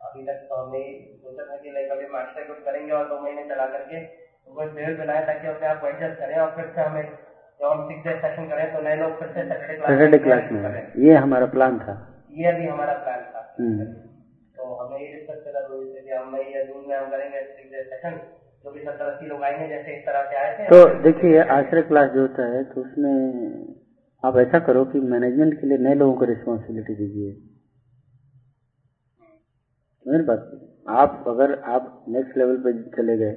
अभी तक तो हमने सोचा था कि लाइक अभी मास्टर ग्रुप करेंगे और दो महीने चला करके कोई पीरियड बनाए ताकि अपने आप को एडजस्ट करें और फिर से हमें जब हम सिक्स डे सेशन करें तो नए लोग फिर से सैटरडे क्लास सैटरडे क्लास में ये हमारा प्लान था। ये अभी हमारा प्लान था। हम्म, तो हमने ये डिस्कस करा रोहित से कि हम मई या जून में हम करेंगे सेशन जो भी सत्तर अस्सी लोग आएँगे जैसे इस तरह से आए थे। तो देखिए आश्रय क्लास जो होता है तो उसमें आप ऐसा करो कि मैनेजमेंट के लिए नए लोगों को रिस्पॉन्सिबिलिटी दीजिए। मेरी बात आप अगर आप नेक्स्ट लेवल पे चले गए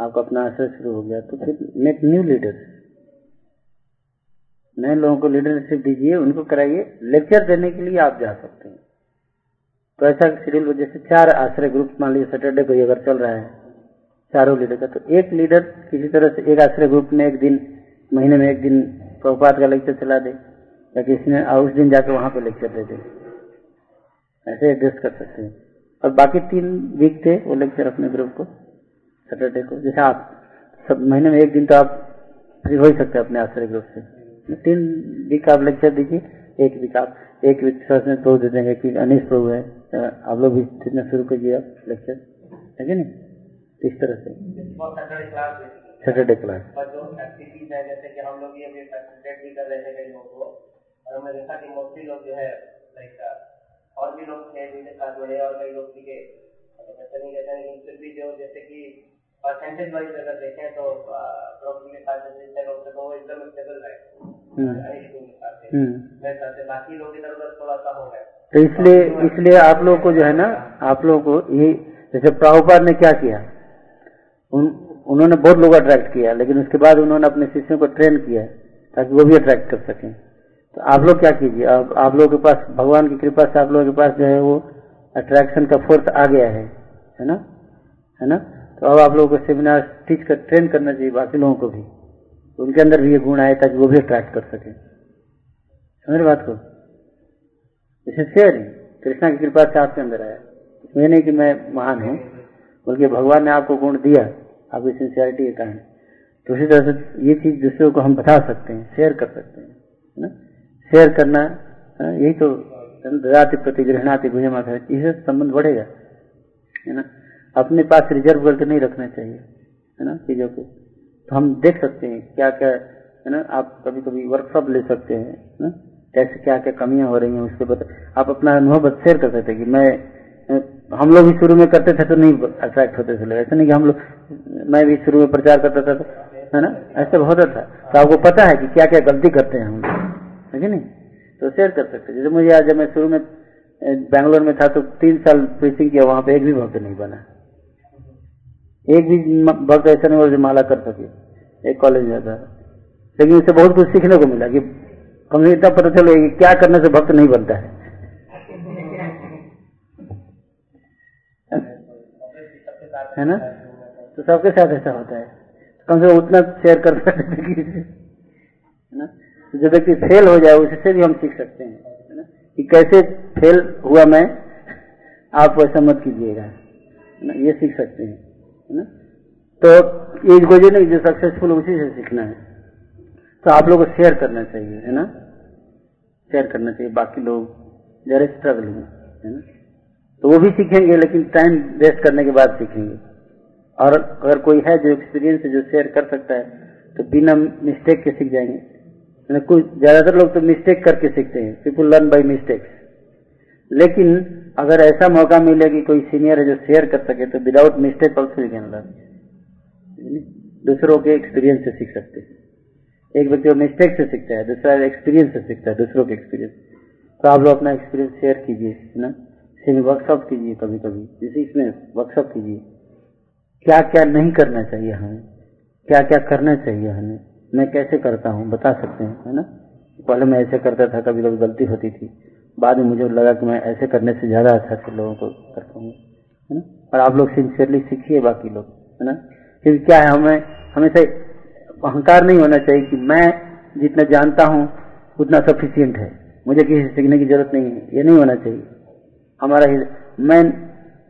आपका अपना आश्रय शुरू हो गया तो फिर मेक न्यू लीडर नए लोगों को लीडरशिप दीजिए, उनको कराइए लेक्चर देने के लिए आप जा सकते हैं। तो ऐसा शेड्यूल जैसे चार आश्रय ग्रुप मान लीजिए सैटरडे को अगर चल रहा है, चारों लीडर का तो एक लीडर किसी तरह से एक आश्रय ग्रुप में एक दिन, महीने में एक दिन प्रभुपात का लेक्चर चला दे, या किसी ने उस दिन जाकर वहाँ पर लेक्चर दे दे। ऐसे एडजस्ट कर सकते हैं। और बाकी तीन वीक थे वो लेक्चर अपने ग्रुप को सैटरडे को। जैसे आप सब महीने में एक दिन तो आप फ्री हो ही सकते हैं अपने आश्रय ग्रुप से। तीन वीक आप लेक्चर दीजिए एक वीक आप एक वीक सर ने दो दे देंगे कि अनिश प्रभु है आप लोग भी देना शुरू कीजिए आप लेक्चर है कि नहीं? तो इस तरह से। सैटरडे क्लास और जो एक्टिविटीज़ जैसे कि हम लोग ये भी कर रहे थे कई लोगों को और हमने देखा कि मोस्टली लोग जो है लाइक और भी लोग थे जिनके साथ और कई लोग सीखे तो नहीं कहते लेकिन फिर भी जो जैसे कि परसेंटेज वाइज अगर देखें तो प्रोग्राम के साथ जैसे लोग तो वो एकदम स्टेबल रहे हम्म। मेरे साथ से बाकी लोग इधर उधर थोड़ा सा हो गए तो इसलिए इसलिए आप लोगों को जो है ना आप लोगों को ये जैसे प्राहुपाद ने क्या किया? उन उन्होंने बहुत लोग अट्रैक्ट किया लेकिन उसके बाद उन्होंने अपने शिष्यों को ट्रेन किया ताकि वो भी अट्रैक्ट कर सकें। तो आप लोग क्या कीजिए? आप, आप लोगों के पास भगवान की कृपा से आप लोगों के पास जो है वो अट्रैक्शन का फोर्स आ गया है। है ना? है ना? तो अब आप लोगों को सेमिनार टीच कर ट्रेन करना चाहिए बाकी लोगों को भी। उनके अंदर भी ये गुण आए ताकि वो भी अट्रैक्ट कर सके। समझ बात को? कृष्णा की कृपा से आपके अंदर आया। इसमें नहीं कि मैं महान हूँ, बल्कि भगवान ने आपको गुण दिया, आपकी सिंसियरिटी के कारण। तो उसी तरह से ये चीज़ दूसरों को हम बता सकते हैं शेयर कर सकते हैं, है ना? शेयर करना यही तो प्रति गृहणाति भुजमा इससे संबंध बढ़ेगा, है ना? अपने पास रिज़र्व करके नहीं रखना चाहिए है ना चीज़ों को। तो हम देख सकते हैं क्या क्या है ना आप कभी कभी वर्कशॉप ले सकते हैं ना कैसे क्या क्या कमियाँ हो रही हैं उसके बता आप अपना अनुभव शेयर कर सकते कि मैं हम लोग भी शुरू में करते थे तो नहीं अट्रैक्ट होते थे ऐसा नहीं कि हम लोग मैं भी शुरू में प्रचार करता था तो, है ना ऐसा होता था। तो आपको पता है कि क्या क्या गलती करते हैं हम लोग है नहीं? तो शेयर कर सकते जैसे मुझे आज जब मैं शुरू में बैंगलोर में था तो तीन साल प्रीचिंग किया वहाँ पे एक भी भक्त नहीं बना। एक भी भक्त ऐसा नहीं हुआ माला कर सके। एक कॉलेज में था। लेकिन उससे बहुत कुछ सीखने को मिला कि कम इतना पता चलो क्या करने से भक्त नहीं बनता है। है ना? तो सबके साथ ऐसा होता है। कम से कम उतना शेयर कर सकते है ना? तो जो व्यक्ति फेल हो जाए, उससे भी हम सीख सकते हैं। कि कैसे फेल हुआ मैं, आप वैसा मत कीजिएगा। ये सीख सकते हैं। तो गोजे नहीं जो सक्सेसफुल उसी से सीखना है। तो आप लोगों को शेयर करना चाहिए, है ना? शेयर करना चाहिए, बाकी लोग जरा स्ट्रगलिंग है ना? तो वो भी सीखेंगे, लेकिन टाइम वेस्ट करने के बाद सीखेंगे। और अगर कोई है जो एक्सपीरियंस जो शेयर कर सकता है तो बिना मिस्टेक के सीख जाएँगे। कुछ ज़्यादातर लोग तो मिस्टेक करके सीखते हैं। पीपुल लर्न बाई मिस्टेक्स लेकिन अगर ऐसा मौका मिले कि कोई सीनियर है जो शेयर कर सके तो without mistake also you can learn दूसरों के एक्सपीरियंस से सीख सकते हैं। एक व्यक्ति मिस्टेक से सीखता है, दूसरा एक्सपीरियंस से सीखता है, दूसरों के एक्सपीरियंस तो आप लोग अपना एक्सपीरियंस शेयर कीजिए ना? इसमें वर्कशॉप कीजिए कभी कभी जैसे इसमें वर्कशॉप कीजिए। क्या क्या नहीं करना चाहिए हमें? क्या क्या करना चाहिए हमें? मैं कैसे करता हूँ? बता सकते हैं, है ना? पहले मैं ऐसे करता था कभी कभी गलती होती थी। बाद में मुझे लगा कि मैं ऐसे करने से ज़्यादा अच्छा से लोगों को करता हूँ, है ना? और आप लोग सिंसियरली सीखिए बाकी लोग, है ना? क्योंकि क्या है, हमें, हमेशा अहंकार नहीं होना चाहिए कि मैं जितना जानता हूँ, उतना सफिशियंट है। मुझे किसी से सीखने की ज़रूरत नहीं है, ये नहीं होना चाहिए। हमारा ही, मैं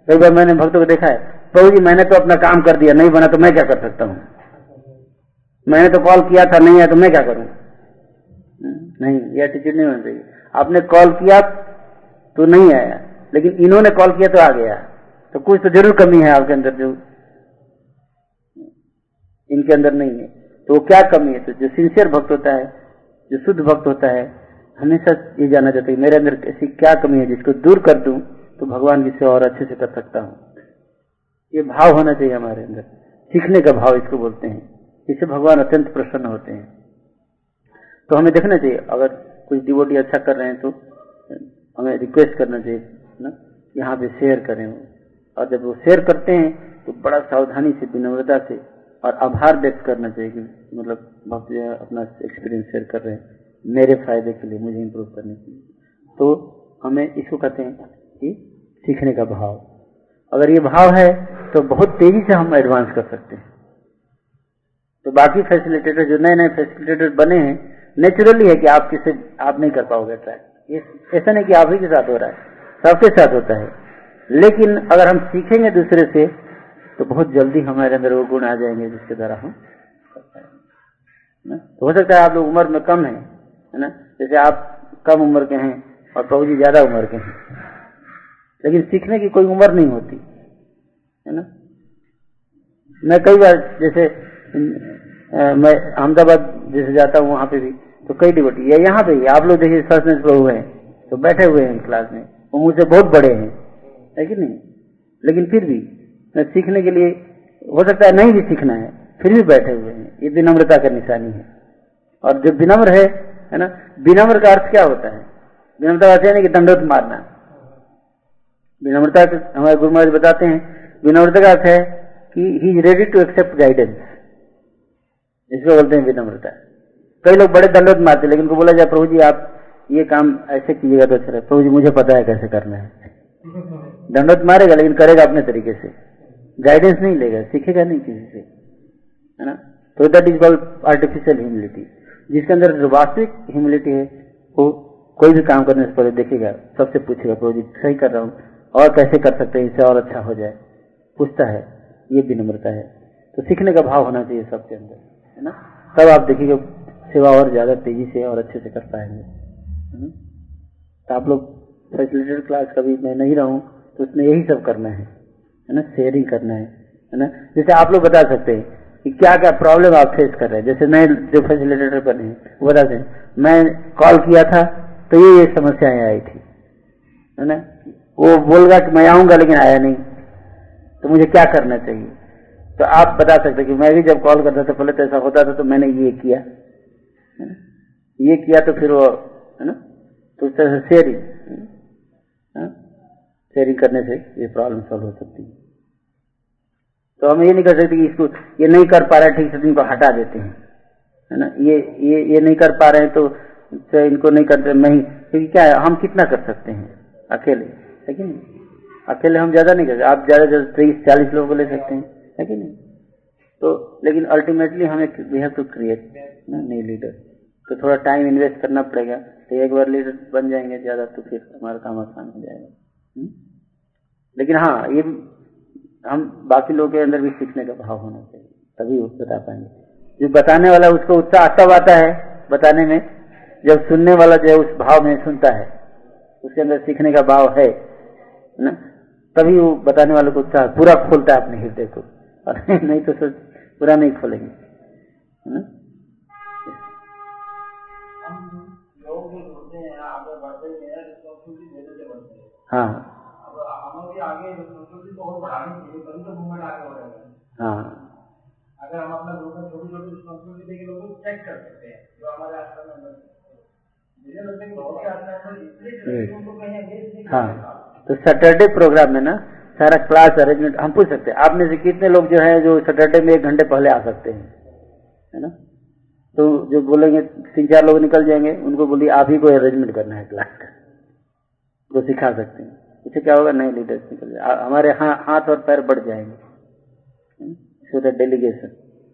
कई बार मैंने भक्तों को देखा है, प्रभु जी, मैंने तो अपना काम कर दिया, नहीं बना तो मैं क्या कर सकता हूँ? मैंने तो कॉल किया था, नहीं आया तो मैं क्या करूँ? नहीं, ये एटीट्यूड नहीं होना चाहिए। आपने कॉल किया तो नहीं आया, लेकिन इन्होंने कॉल किया तो आ गया। तो कुछ तो ज़रूर कमी है आपके अंदर जो इनके अंदर नहीं है। तो वो क्या कमी है? तो जो सिंसियर भक्त होता है, जो शुद्ध भक्त होता है, हमेशा ये जानना चाहता है, मेरे अंदर ऐसी क्या कमी है जिसको दूर कर दूँ तो भगवान की सेवा और अच्छे से कर सकता हूँ। ये भाव होना चाहिए हमारे अंदर। सीखने का भाव इसको बोलते हैं। इससे भगवान अत्यंत प्रसन्न होते हैं। तो हमें देखना चाहिए, अगर कुछ डिवोटी अच्छा कर रहे हैं तो हमें रिक्वेस्ट करना चाहिए ना? यहाँ पे शेयर करें और जब वो शेयर करते हैं तो बड़ा सावधानी से, विनम्रता से और आभार व्यक्त करना चाहिए कि मतलब भक्त अपना एक्सपीरियंस शेयर कर रहे हैं। मेरे फ़ायदे के लिए, मुझे इम्प्रूव करने के लिए। तो हमें इसको कहते हैं कि सीखने का भाव। अगर ये भाव है तो बहुत तेज़ी से हम एडवांस कर सकते हैं। तो बाकी फैसिलिटेटर जो नए नए फैसिलिटेटर बने हैं नेचुरली है कि आप किसे, आप नहीं कर पाओगे ट्रैक ऐसा नहीं कि आप ही के साथ हो रहा है, सबके साथ होता है। लेकिन अगर हम सीखेंगे दूसरे से तो बहुत जल्दी हमारे अंदर वो गुण आ जाएँगे जिसके द्वारा हम तो हो। सकता है आप लोग उम्र में कम है है ना? जैसे आप कम उम्र के हैं और प्रभु जी ज़्यादा उम्र के हैं। लेकिन सीखने की कोई उम्र नहीं होती, है ना? मैं कई बार जैसे मैं अहमदाबाद जैसे जाता हूँ, वहाँ पे भी। तो कई डिबटी, या यहाँ पे आप लोग देखिए सचनेस प्रभु हैं। तो बैठे हुए हैं क्लास में। वो मुझसे बहुत बड़े हैं। है कि नहीं? लेकिन फिर भी, मैं सीखने के लिए, हो सकता है नहीं भी सीखना है, फिर भी बैठे हुए हैं। ये विनम्रता का निशानी है। और जो विनम्र है है ना, विनम्र का अर्थ क्या होता है? विनम्रता अर्थ है कि मारना। विनम्रता, हमारे गुरु महाराज बताते हैं, विनम्रता का अर्थ है कि he is ready to accept guidance इसको बोलते हैं विनम्रता। कई लोग बड़े दंडोत मारते लेकिन उनको बोला जाए प्रभु जी आप ये काम ऐसे कीजिएगा तो अच्छा प्रभु जी मुझे पता है कैसे करना है। दंडोत मारेगा लेकिन करेगा अपने तरीके से। गाइडेंस नहीं लेगा सीखेगा नहीं किसी से। है ना? तो that is called artificial humility जिसके अंदर जो वास्तविक ह्यूमिलिटी है वो कोई भी काम करने से पहले देखेगा सबसे पूछेगा प्रभु जी सही कर रहा हूँ और कैसे कर सकते हैं इससे और अच्छा हो जाए। पूछता है ये विनम्रता है। तो सीखने का भाव होना चाहिए सबके अंदर। है ना? तब आप देखिएगा सेवा और ज़्यादा तेज़ी से और अच्छे से कर पाएँगे तो आप लोग फैसिलिटेड क्लास कभी मैं नहीं रहूँ तो उसमें यही सब करना है है ना? शेयरिंग करना है है ना? जैसे आप लोग बता सकते हैं कि क्या क्या प्रॉब्लम आप फेस कर रहे हैं। जैसे नए जो फैसिलिटेटर बने हैं वो बताते हैं मैं कॉल किया था तो ये ये समस्याएँ आई थी, है ना? वो बोल रहा कि मैं आऊँगा, लेकिन आया नहीं तो मुझे क्या करना चाहिए? तो आप बता सकते कि मैं भी जब कॉल करता था, पहले तो ऐसा होता था तो मैंने ये किया, है ना? ये किया तो फिर वो, है ना? तो उस तरह से शेयरिंग शेयरिंग करने से ये प्रॉब्लम सॉल्व हो सकती है। तो हम ये नहीं कर सकते कि इसको, ये नहीं कर पा रहे ठीक से इनको हटा देते हैं, है ना? ये ये ये नहीं कर पा रहे हैं तो इनको नहीं करते नहीं, क्योंकि क्या है, हम कितना कर सकते हैं अकेले, है कि नहीं? अकेले हम ज़्यादा नहीं कर सकते, आप ज़्यादा ज़्यादा तेईस चालीस लोगों को ले सकते हैं। है कि नहीं? तो लेकिन अल्टीमेटली हमें वी हैव टू क्रिएट ना नई लीडर तो थोड़ा टाइम इन्वेस्ट करना पड़ेगा। तो एक बार लीडर बन जाएँगे ज़्यादा तो फिर हमारा काम आसान हो जाएगा। हुँ? लेकिन हाँ ये हम बाकी लोगों के अंदर भी सीखने का भाव होना चाहिए। तभी बता पाएँगे। जो बताने वाला उसको उत्साह तब आता है बताने में। जब सुनने वाला जो है, उस भाव में सुनता है। उसके अंदर सीखने का भाव है, ना? तभी वो बताने वाले को उत्साह पूरा खोलता है अपने हृदय को। और नहीं तो सोच पूरा नहीं खोलेंगे है ना? होते हैं हैं हैं। हाँ। तो हाँ अगर हम अपना ग्रुप में छोटी छोटी रिस्पॉन्सिबिलिटी देके लोगों को चेक कर सकते हैं जो हमारे आश्रम में मुझे लगता कि बहुत से आश्रम में इसलिए चलते उनको कहीं engage नहीं हाँ। तो सैटरडे प्रोग्राम है ना सारा क्लास अरेंजमेंट हम पूछ सकते हैं। आप में से कितने लोग जो है जो सैटरडे में एक घंटे पहले आ सकते हैं? है ना? तो जो बोलेंगे तीन चार लोग निकल जाएँगे उनको बोलिए आप ही को अरेंजमेंट करना है क्लास का। वो सिखा सकते हैं। इससे क्या होगा? नए लीडर्स निकल जाए हमारे हा, हाथ और पैर बढ़ जाएँगे। डेलीगेशन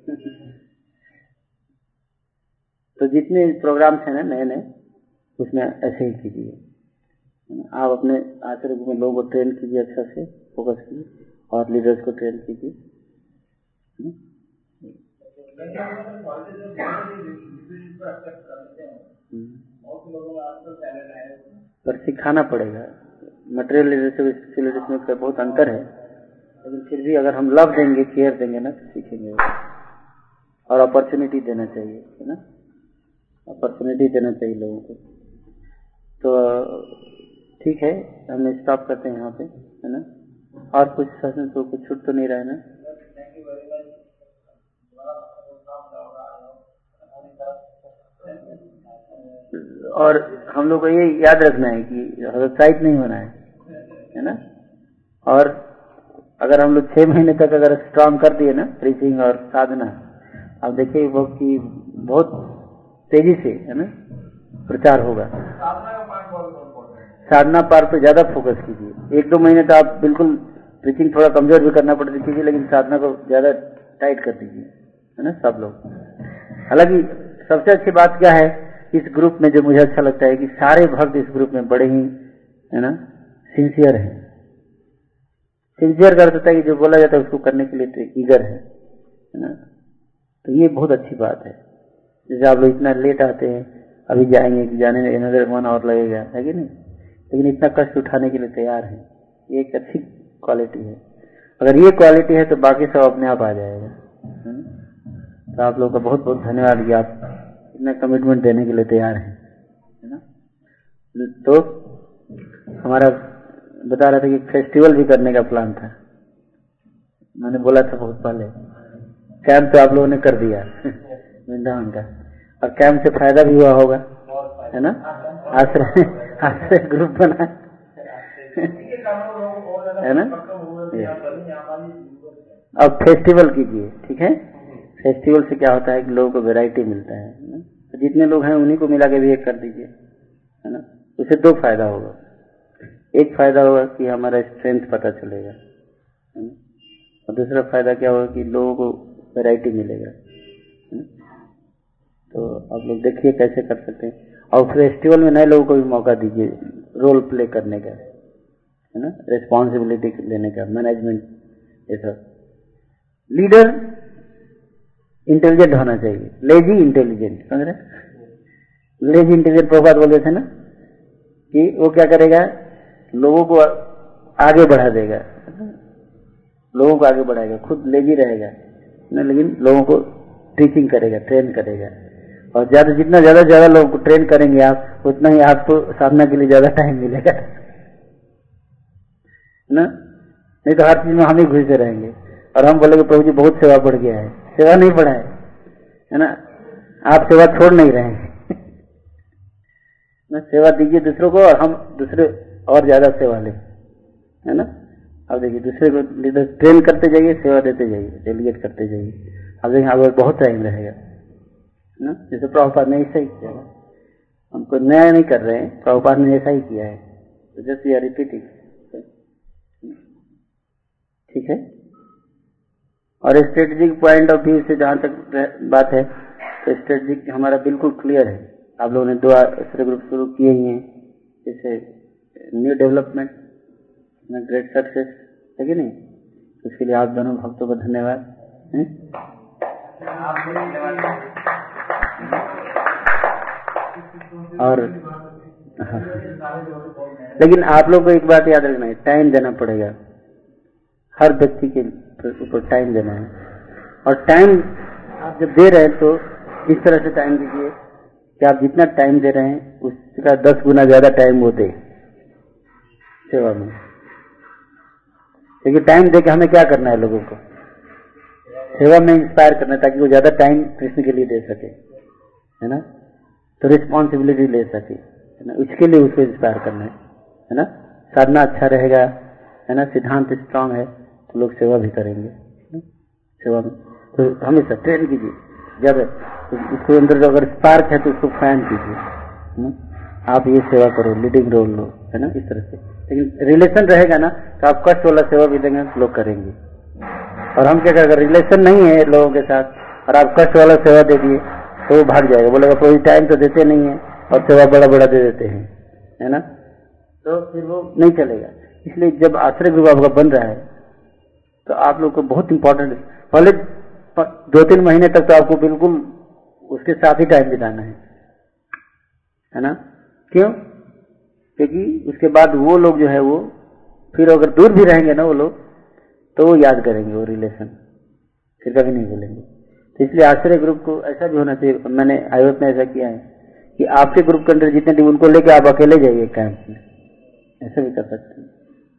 तो जितने प्रोग्राम्स हैं ना नए नए उसमें ऐसे ही कीजिए। आप अपने आश्रय में लोगों को ट्रेन कीजिए अच्छा से। फोकस कीजिए और लीडर्स को ट्रेन कीजिए को हम्म। बहुत से लोगों में आजकल टैलेंट है पर सिखाना पड़ेगा। मटेरियल लीडरशिप लीडरशिप में बहुत अंतर है। लेकिन फिर भी अगर हम लव देंगे केयर देंगे ना तो सीखेंगे। और अपॉर्चुनिटी देना चाहिए, है ना? अपॉर्चुनिटी देना चाहिए लोगों को। तो ठीक है हम स्टॉप करते हैं यहाँ पे, है ना? और कुछ सेशन तो कुछ छूट तो नहीं रहा ना? और हम लोग को ये याद रखना है कि हतोत्साहित नहीं होना है है ना? और अगर हम लोग छह महीने तक अगर स्ट्रांग कर दिए ना प्रीचिंग और साधना, अब देखिए वो कि बहुत तेज़ी से, है ना, प्रचार होगा। साधना पार पे ज़्यादा फोकस कीजिए। एक दो महीने तो आप बिल्कुल प्रीचिंग थोड़ा कमज़ोर भी करना पड़ती कीजिए लेकिन साधना को ज़्यादा टाइट कर दीजिए, है ना, सब लोग। हालाँकि सबसे अच्छी बात क्या है, इस ग्रुप में जो मुझे अच्छा लगता है कि सारे भक्त इस ग्रुप में बड़े ही, है ना सिंसियर हैं। सिंसियर कर देता है कि जो बोला जाता है उसको करने के लिए ईगर है है ना। तो ये बहुत अच्छी बात है। जैसे आप लोग इतना लेट आते हैं, अभी जाएँगे कि जाने में अनदर वन और लगेगा, है कि नहीं? लेकिन इतना कष्ट उठाने के लिए तैयार है। ये एक अच्छी क्वालिटी है। अगर ये क्वालिटी है तो बाकी सब अपने आप आ जाएगा। तो आप लोग का बहुत बहुत धन्यवाद कि आप इतना कमिटमेंट देने के लिए तैयार हैं। है ना? तो हमारा बता रहा था कि फेस्टिवल भी करने का प्लान था। मैंने बोला था बहुत पहले कैंप तो आप लोगों ने कर दिया। वृंदावन का। और कैंप से फ़ायदा भी हुआ होगा। है ना? आश्रय। आश्रय ग्रुप बना। है ना? अब फेस्टिवल कीजिए, ठीक है? फेस्टिवल से क्या होता है कि लोगों को वैरायटी मिलता है ना? तो जितने लोग हैं उन्हीं को मिला के भी एक कर दीजिए, है ना? उसे दो फ़ायदा होगा। एक फ़ायदा होगा कि हमारा स्ट्रेंथ पता चलेगा और दूसरा फ़ायदा क्या होगा कि लोगों को वैरायटी मिलेगा? तो आप लोग देखिए कैसे कर सकते हैं। और फेस्टिवल में नए लोगों को भी मौका दीजिए रोल प्ले करने का, है ना? रिस्पॉन्सिबिलिटी लेने का मैनेजमेंट ये सब। लीडर इंटेलिजेंट होना चाहिए। लेजी इंटेलिजेंट समझ रहे लेजी इंटेलिजेंट प्रभात बोलते थे ना, कि वो क्या करेगा? लोगों को आगे बढ़ा देगा। लोगों को आगे बढ़ाएगा, खुद लेजी रहेगा। ना लेकिन लोगों को टीचिंग करेगा ट्रेन करेगा। और ज़्यादा, जितना ज़्यादा ज़्यादा लोगों को ट्रेन करेंगे आप, उतना ही आपको साधना के लिए ज़्यादा टाइम मिलेगा। ना? नहीं तो हर चीज़ में हम ही घुसे रहेंगे। और हम बोलेंगे, प्रभु जी, बहुत सेवा बढ़ गया है। सेवा नहीं बढ़ा है है ना? आप सेवा छोड़ नहीं रहे हैं। ना, सेवा दीजिए दूसरों को और हम दूसरे और ज़्यादा सेवा लें। है ना? अब देखिए, दूसरे को ट्रेन करते जाइए, सेवा देते जाइए डेलीगेट करते जाइए। अब देखिए, अब बहुत टाइम रहेगा। ना? जैसे प्रभुपाद ने ऐसा ही किया है हमको नया नहीं कर रहे हैं, प्रभुपाद ने ऐसा ही किया है। तो जस्ट वी आर रिपीटिंग ठीक है? और स्ट्रेटेजिक पॉइंट ऑफ़ व्यू से जहाँ तक बात है तो स्ट्रेटेजिक हमारा बिल्कुल क्लियर है। आप लोगों ने दो आश्रय ग्रुप शुरू किए ही हैं। जैसे न्यू डेवलपमेंट ग्रेट सक्सेस है कि नहीं? उसके लिए आप दोनों भक्तों को धन्यवाद। और हाँ। लेकिन आप लोग को एक बात याद रखना है टाइम देना पड़ेगा। हर व्यक्ति के ऊपर टाइम देना है। और टाइम आप जब दे रहे हैं तो इस तरह से टाइम दीजिए कि आप जितना टाइम दे रहे हैं, उसका दस गुना ज़्यादा टाइम वो दे। सेवा में। क्योंकि टाइम दे के हमें क्या करना है लोगों को? सेवा में इंस्पायर करना है ताकि वो ज़्यादा टाइम कृष्ण के लिए दे सके। है ना? तो रिस्पॉन्सिबिलिटी ले सके, है ना? उसके लिए उसको इंस्पायर करना है है ना? साधना अच्छा रहेगा, है ना? सिद्धांत स्ट्रांग है तो लोग सेवा भी करेंगे सेवा में। तो हमेशा ट्रेन कीजिए। जब उसके अंदर जो अगर स्पार्क है तो उसको फ़ैन कीजिए आप ये सेवा करो लीडिंग रोल लो, है ना? इस तरह से। लेकिन रिलेशन रहेगा ना तो आप कष्ट वाला सेवा भी देंगे, लोग करेंगे। और हम क्या करें? अगर रिलेशन नहीं है लोगों के साथ, और आप कष्ट वाला सेवा दे दिए तो वो भाग जाएगा। बोलेगा, कोई टाइम तो देते नहीं है, और सेवा बड़ा बड़ा दे देते हैं। है ना? तो फिर वो नहीं चलेगा। इसलिए जब आश्रय ग्रुप आपका बन रहा है तो आप लोग को बहुत इंपॉर्टेंट पहले दो तीन महीने तक तो आपको बिल्कुल उसके साथ ही टाइम बिताना है। है ना? क्यों? क्योंकि उसके बाद वो लोग जो है वो, फिर अगर दूर भी रहेंगे ना वो लोग तो वो याद करेंगे वो रिलेशन फिर कभी नहीं भूलेंगे। तो इसलिए आश्रय ग्रुप को ऐसा भी होना चाहिए। मैंने आयोत में ऐसा किया है कि आपके ग्रुप के अंदर जितने टीम उनको लेके आप अकेले जाइए कैंप में। ऐसा भी कर सकते हैं,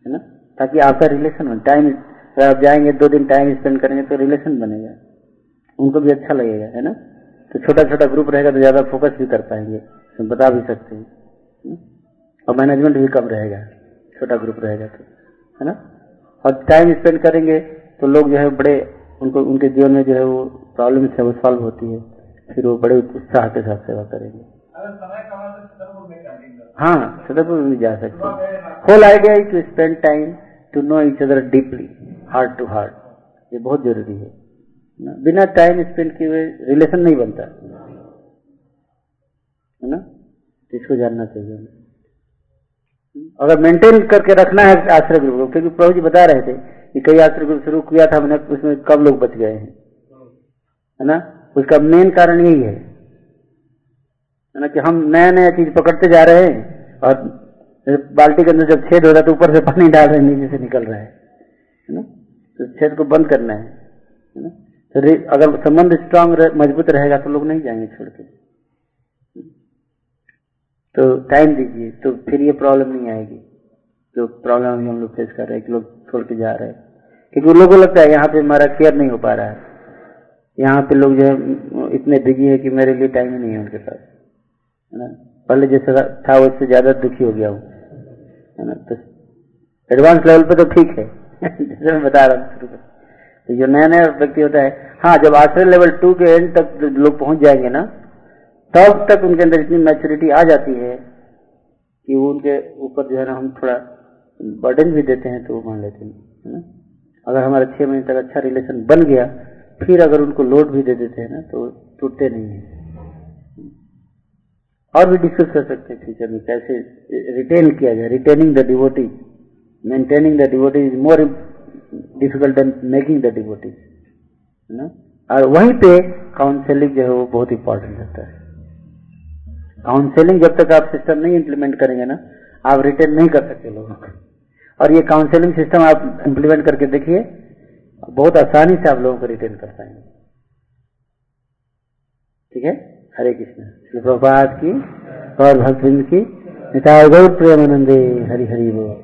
है ना? ताकि आपका रिलेशन हो टाइम अगर आप जाएँगे, दो दिन टाइम स्पेंड करेंगे तो रिलेशन बनेगा। उनको भी अच्छा लगेगा, है ना? तो छोटा छोटा ग्रुप रहेगा तो ज़्यादा फोकस भी कर पाएँगे। तो बता भी सकते हैं और मैनेजमेंट भी कम रहेगा। छोटा ग्रुप रहेगा तो है ना? और टाइम स्पेंड करेंगे तो लोग जो है बड़े उनको, उनके जीवन में जो है वो प्रॉब्लम है वो सॉल्व होती है। फिर वो बड़े उत्साह के साथ सेवा करेंगे। हाँ सदरपुर भी जा सकते हैं। Whole idea is to spend time to know each other deeply heart to heart ये बहुत ज़रूरी है। ना, बिना टाइम स्पेंड किए हुए रिलेशन नहीं बनता। है ना? इसको जानना चाहिए अगर मेंटेन करके रखना है आश्रय ग्रुप को, क्योंकि प्रभु जी बता रहे थे कई ग्रुप शुरू किया था हमने उसमें कब लोग बच गए हैं। है ना? उसका मेन कारण यही है। ना कि हम नया नया चीज़ पकड़ते जा रहे हैं और बाल्टी के अंदर जब छेद हो रहा है तो ऊपर से पानी डाल रहे हैं नीचे से निकल रहा है। है ना? तो छेद को बंद करना है। है ना? तो अगर संबंध स्ट्रांग रह, मज़बूत रहेगा तो लोग नहीं जाएँगे छोड़ के। तो टाइम दीजिए तो फिर ये प्रॉब्लम नहीं आएगी। जो प्रॉब्लम अभी हम लोग फेस कर रहे हैं कि लोग छोड़ के जा रहे हैं। क्योंकि लोगों को लगता है यहाँ पे हमारा केयर नहीं हो पा रहा है। यहाँ पे लोग जो है, इतने बिज़ी है कि मेरे लिए टाइम ही नहीं है उनके पास। है ना? पहले जैसा था, उससे ज़्यादा दुखी हो गया हूँ। है ना? तो एडवांस लेवल पे तो ठीक है। जैसे मैं बता रहा हूँ तो जो नया नया व्यक्ति होता है हाँ जब आश्रय लेवल टू के एंड तक लोग पहुँच जाएँगे ना, तब तक उनके अंदर इतनी मैच्योरिटी आ जाती है कि वो उनके ऊपर जो है ना, हम थोड़ा बर्डन भी देते हैं तो वो मान लेते हैं, है ना? अगर हमारा छह महीने तक अच्छा रिलेशन बन गया, फिर अगर उनको लोड भी दे देते हैं ना तो टूटते नहीं है। और भी डिस्कस कर सकते हैं फ्यूचर में कैसे रिटेन किया जाए retaining the devotee maintaining the devotee is more difficult than making the devotee है ना? और वहीं पे काउंसलिंग जो है वो बहुत इंपॉर्टेंट रहता है। काउंसलिंग जब तक आप सिस्टम नहीं इम्प्लीमेंट करेंगे ना आप रिटेन नहीं कर सकते लोगों को। और ये काउंसलिंग सिस्टम आप इम्प्लीमेंट करके देखिए, बहुत आसानी से आप लोगों को रिटेन कर पाएँगे। ठीक है? हरे कृष्ण। श्री प्रभात की और भक्त की गौर प्रेमानंदे। हरि हरि बोल।